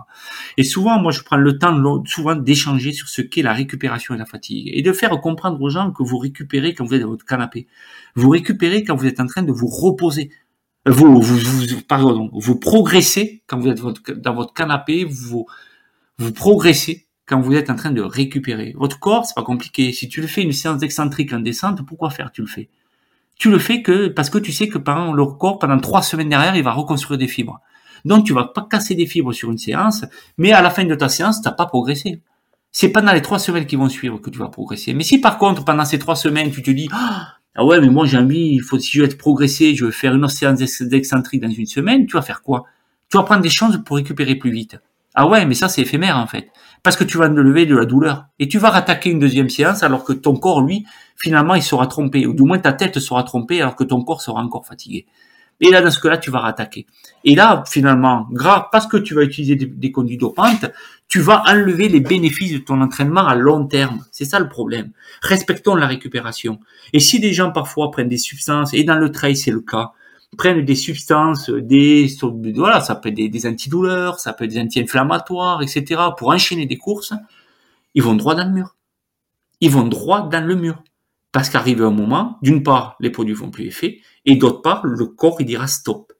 Et souvent, moi, je prends le temps souvent d'échanger sur ce qu'est la récupération et la fatigue. Et de faire comprendre aux gens que vous récupérez quand vous êtes dans votre canapé, vous récupérez quand vous êtes en train de vous reposer, vous, vous, vous pardon, vous progressez quand vous êtes dans votre canapé, vous vous progressez quand vous êtes en train de récupérer. Votre corps, c'est pas compliqué. Si tu le fais une séance d'excentrique en descente, pourquoi faire Tu le fais? Tu le fais que parce que tu sais que pendant le corps, pendant trois semaines derrière, il va reconstruire des fibres. Donc tu vas pas casser des fibres sur une séance, mais à la fin de ta séance, t'as pas progressé. C'est pendant les trois semaines qui vont suivre que tu vas progresser. Mais si par contre pendant ces trois semaines tu te dis ah, ouais mais moi j'ai envie, il faut si je veux être progressé, je veux faire une séance d'excentrique dans une semaine, tu vas faire quoi? Tu vas prendre des chances pour récupérer plus vite. Ah ouais mais ça c'est éphémère en fait parce que tu vas te lever de la douleur. Et tu vas rattaquer une deuxième séance alors que ton corps, lui, finalement, il sera trompé, ou du moins ta tête sera trompée alors que ton corps sera encore fatigué. Et là, dans ce cas-là, tu vas rattaquer. Et là, finalement, grâce, parce que tu vas utiliser des, des conduits dopantes, tu vas enlever les bénéfices de ton entraînement à long terme. C'est ça le problème. Respectons la récupération. Et si des gens parfois prennent des substances, et dans le trail c'est le cas, prennent des substances, des voilà, ça peut être des, antidouleurs, ça peut être des anti-inflammatoires, etc. pour enchaîner des courses, ils vont droit dans le mur. Ils vont droit dans le mur. Parce qu'arrive un moment, d'une part, les produits font plus effet, et d'autre part, le corps, il dira stop.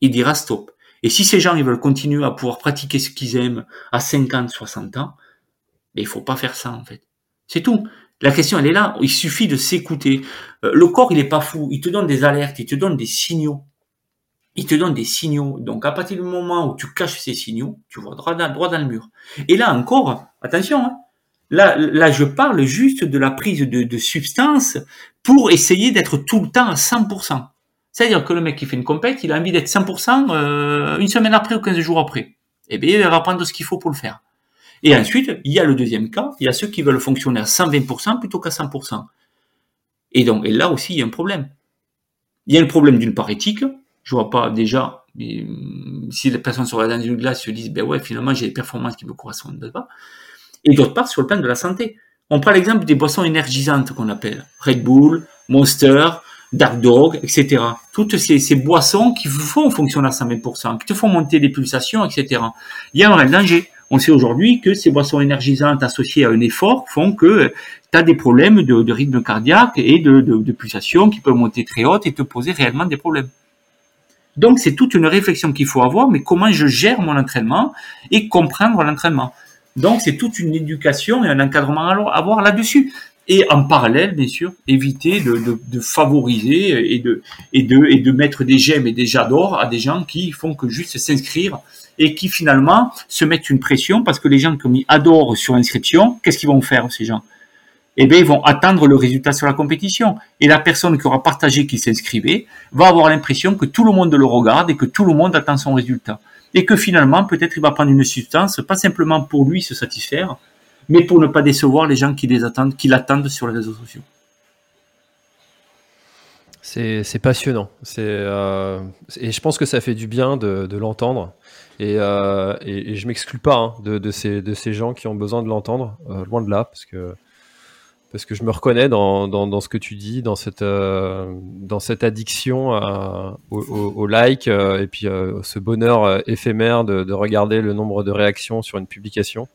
Il dira stop. Et si ces gens, ils veulent continuer à pouvoir pratiquer ce qu'ils aiment à 50, 60 ans, ben, il faut pas faire ça, en fait. C'est tout. La question, elle est là. Il suffit de s'écouter. Euh, le corps, il est pas fou. Il te donne des alertes, il te donne des signaux. Il te donne des signaux. Donc, à partir du moment où tu caches ces signaux, tu vois droit dans, droit dans le mur. Et là encore, attention, hein, là, là, je parle juste de la prise de, de substances pour essayer d'être tout le temps à 100%. C'est-à-dire que le mec qui fait une compète, il a envie d'être 100% euh, une semaine après ou 15 jours après. Eh bien, il va prendre ce qu'il faut pour le faire. Et ensuite, il y a le deuxième cas, il y a ceux qui veulent fonctionner à 120% plutôt qu'à 100%. Et donc, et là aussi, il y a un problème. Il y a un problème d'une part éthique. Je vois pas déjà si les personnes sur la d'une glace se disent, ben ouais, finalement, j'ai des performances qui me correspondent pas. Et d'autre part, sur le plan de la santé. On prend l'exemple des boissons énergisantes qu'on appelle Red Bull, Monster, Dark Dog, etc. Toutes ces, ces, boissons qui vous font fonctionner à 120%, qui te font monter les pulsations, etc. Il y a un vrai danger. On sait aujourd'hui que ces boissons énergisantes associées à un effort font que tu as des problèmes de, rythme cardiaque et de, pulsation qui peuvent monter très haute et te poser réellement des problèmes. Donc c'est toute une réflexion qu'il faut avoir, mais comment je gère mon entraînement et comprendre l'entraînement. Donc c'est toute une éducation et un encadrement à avoir là-dessus. Et en parallèle, bien sûr, éviter de, favoriser et de, et, de, et de mettre des j'aime et des j'adore à des gens qui font que juste s'inscrire et qui finalement se mettent une pression parce que les gens qui adorent sur inscription, qu'est-ce qu'ils vont faire ces gens? Eh bien, ils vont attendre le résultat sur la compétition. Et la personne qui aura partagé qui s'inscrivait va avoir l'impression que tout le monde le regarde et que tout le monde attend son résultat. Et que finalement, peut-être il va prendre une substance, pas simplement pour lui se satisfaire, mais pour ne pas décevoir les gens qui les attendent, qui l'attendent sur les réseaux sociaux. C'est passionnant. Euh, et je pense que ça fait du bien de l'entendre. Euh, et, et, je m'exclus pas hein, de, ces, gens qui ont besoin de l'entendre, euh, loin de là, parce que, parce que je me reconnais dans, ce que tu dis, dans cette, euh, addiction au, like et puis ce bonheur éphémère de, regarder le nombre de réactions sur une publication.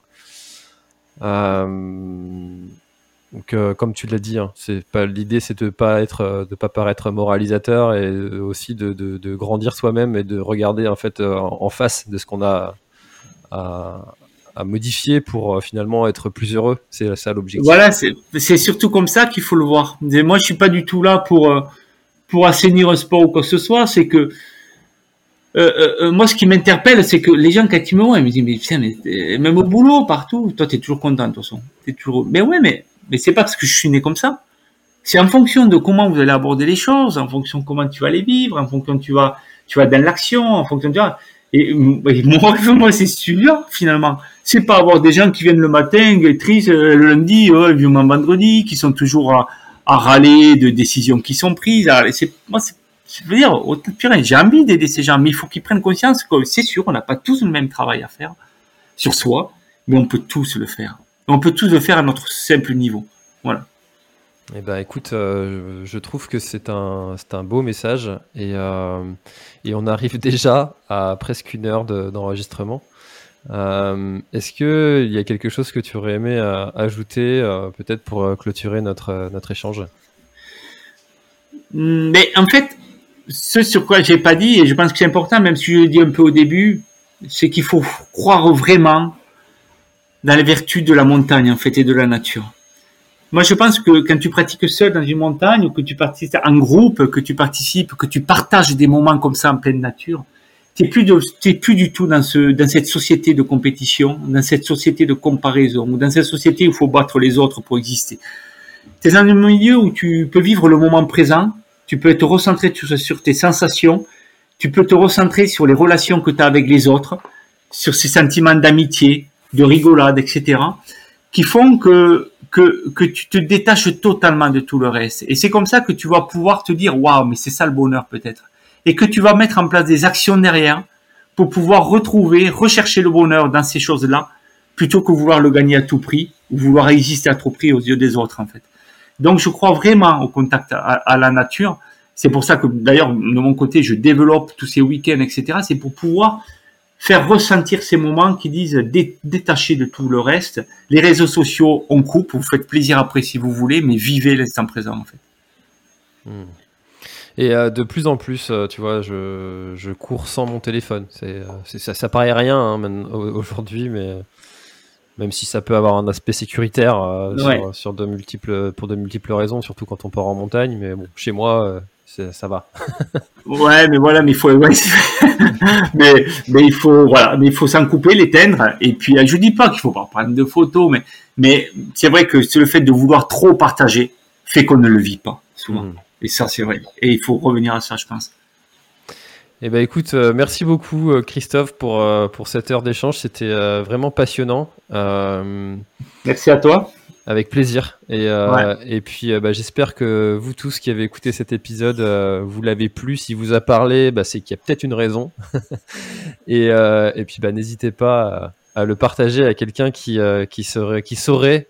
Donc, euh, comme tu l'as dit, hein, l'idée, c'est de pas euh, pas paraître moralisateur et aussi de, grandir soi-même et de regarder en fait euh, en face de ce qu'on a à, modifier pour finalement être plus heureux. C'est ça l'objectif. Voilà, c'est surtout comme ça qu'il faut le voir. moi, je suis pas du tout là pour pour assainir un sport ou quoi que ce soit. C'est que moi, ce qui m'interpelle, c'est que les gens, quand ils me voient, ils me disent, mais putain, mais, même au boulot, partout, toi, t'es toujours content, de toute façon. Es toujours... Mais ouais, mais mais c'est pas parce que je suis né comme ça. C'est en fonction de comment vous allez aborder les choses, en fonction de comment tu vas les vivre, en fonction de tu vas, tu vas dans l'action, en fonction de et, et mon rêve, moi, c'est celui-là, finalement. C'est pas avoir des gens qui viennent le matin, tristes, euh, le lundi, ouais, vivement vendredi, qui sont toujours à, râler de décisions qui sont prises. Moi, je veux dire, j'ai envie d'aider ces gens, mais il faut qu'ils prennent conscience que c'est sûr, on n'a pas tous le même travail à faire sur soi, mais on peut tous le faire. On peut tous le faire à notre simple niveau. Voilà. Eh ben, écoute, euh, je trouve que c'est un, un beau message et, euh, et on arrive déjà à presque une heure de- d'enregistrement. Euh, Est-ce qu'il y a quelque chose que tu aurais aimé ajouter, peut-être pour clôturer notre, notre échange? Mais en fait, ce sur quoi j'ai pas dit, et je pense que c'est important, même si je le dis un peu au début, c'est qu'il faut croire vraiment dans les vertus de la montagne, en fait, et de la nature. Moi, je pense que quand tu pratiques seul dans une montagne, ou que tu participes en groupe, que tu participes, que tu partages des moments comme ça en pleine nature, t'es plus de, t'es plus du tout dans ce, dans cette société de compétition, dans cette société de comparaison, ou dans cette société où il faut battre les autres pour exister. T'es dans un milieu où tu peux vivre le moment présent, tu peux te recentrer sur tes sensations, tu peux te recentrer sur les relations que tu as avec les autres, sur ces sentiments d'amitié, de rigolade, etc., qui font que, que, que tu te détaches totalement de tout le reste. Et c'est comme ça que tu vas pouvoir te dire, waouh, mais c'est ça le bonheur peut-être. Et que tu vas mettre en place des actions derrière pour pouvoir retrouver, rechercher le bonheur dans ces choses-là, plutôt que vouloir le gagner à tout prix, ou vouloir exister à tout prix aux yeux des autres, en fait. Donc, je crois vraiment au contact à, à la nature. C'est pour ça que, d'ailleurs, de mon côté, je développe tous ces week-ends, etc. C'est pour pouvoir faire ressentir ces moments qui disent dé- détacher de tout le reste. Les réseaux sociaux, on coupe, vous faites plaisir après si vous voulez, mais vivez l'instant présent, en fait. Hmm. Et euh, de plus en plus, euh, tu vois, je, je cours sans mon téléphone. C'est, euh, ça, ça paraît rien hein, aujourd'hui, mais même si ça peut avoir un aspect sécuritaire euh, Ouais. sur, sur de multiples, pour de multiples raisons, surtout quand on part en montagne. Mais bon, chez moi, ça va. Ouais, mais voilà, mais il faut, ouais, mais, mais il faut, voilà, mais il faut s'en couper, l'éteindre. Et puis, euh, je dis pas qu'il faut pas prendre de photos, mais, mais c'est vrai que c'est le fait de vouloir trop partager fait qu'on ne le vit pas, souvent. Hmm. Et ça, c'est vrai. Et il faut revenir à ça, je pense. Eh ben écoute, euh, merci beaucoup euh, Christophe pour, euh, pour cette heure d'échange. C'était euh, vraiment passionnant. Euh, Merci à toi. Avec plaisir. Et, euh, et puis, euh, bah, j'espère que vous tous qui avez écouté cet épisode, euh, vous l'avez plu. Si vous a parlé, bah, c'est qu'il y a peut-être une raison. et, et puis, bah, n'hésitez pas à, à le partager à quelqu'un qui, qui, serait, qui saurait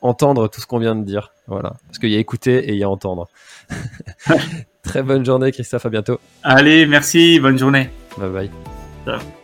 entendre tout ce qu'on vient de dire. Voilà. Parce qu'il y a écouter et il y a entendre. Très bonne journée, Christophe. À bientôt. Allez, merci. Bonne journée. Bye bye. Ciao.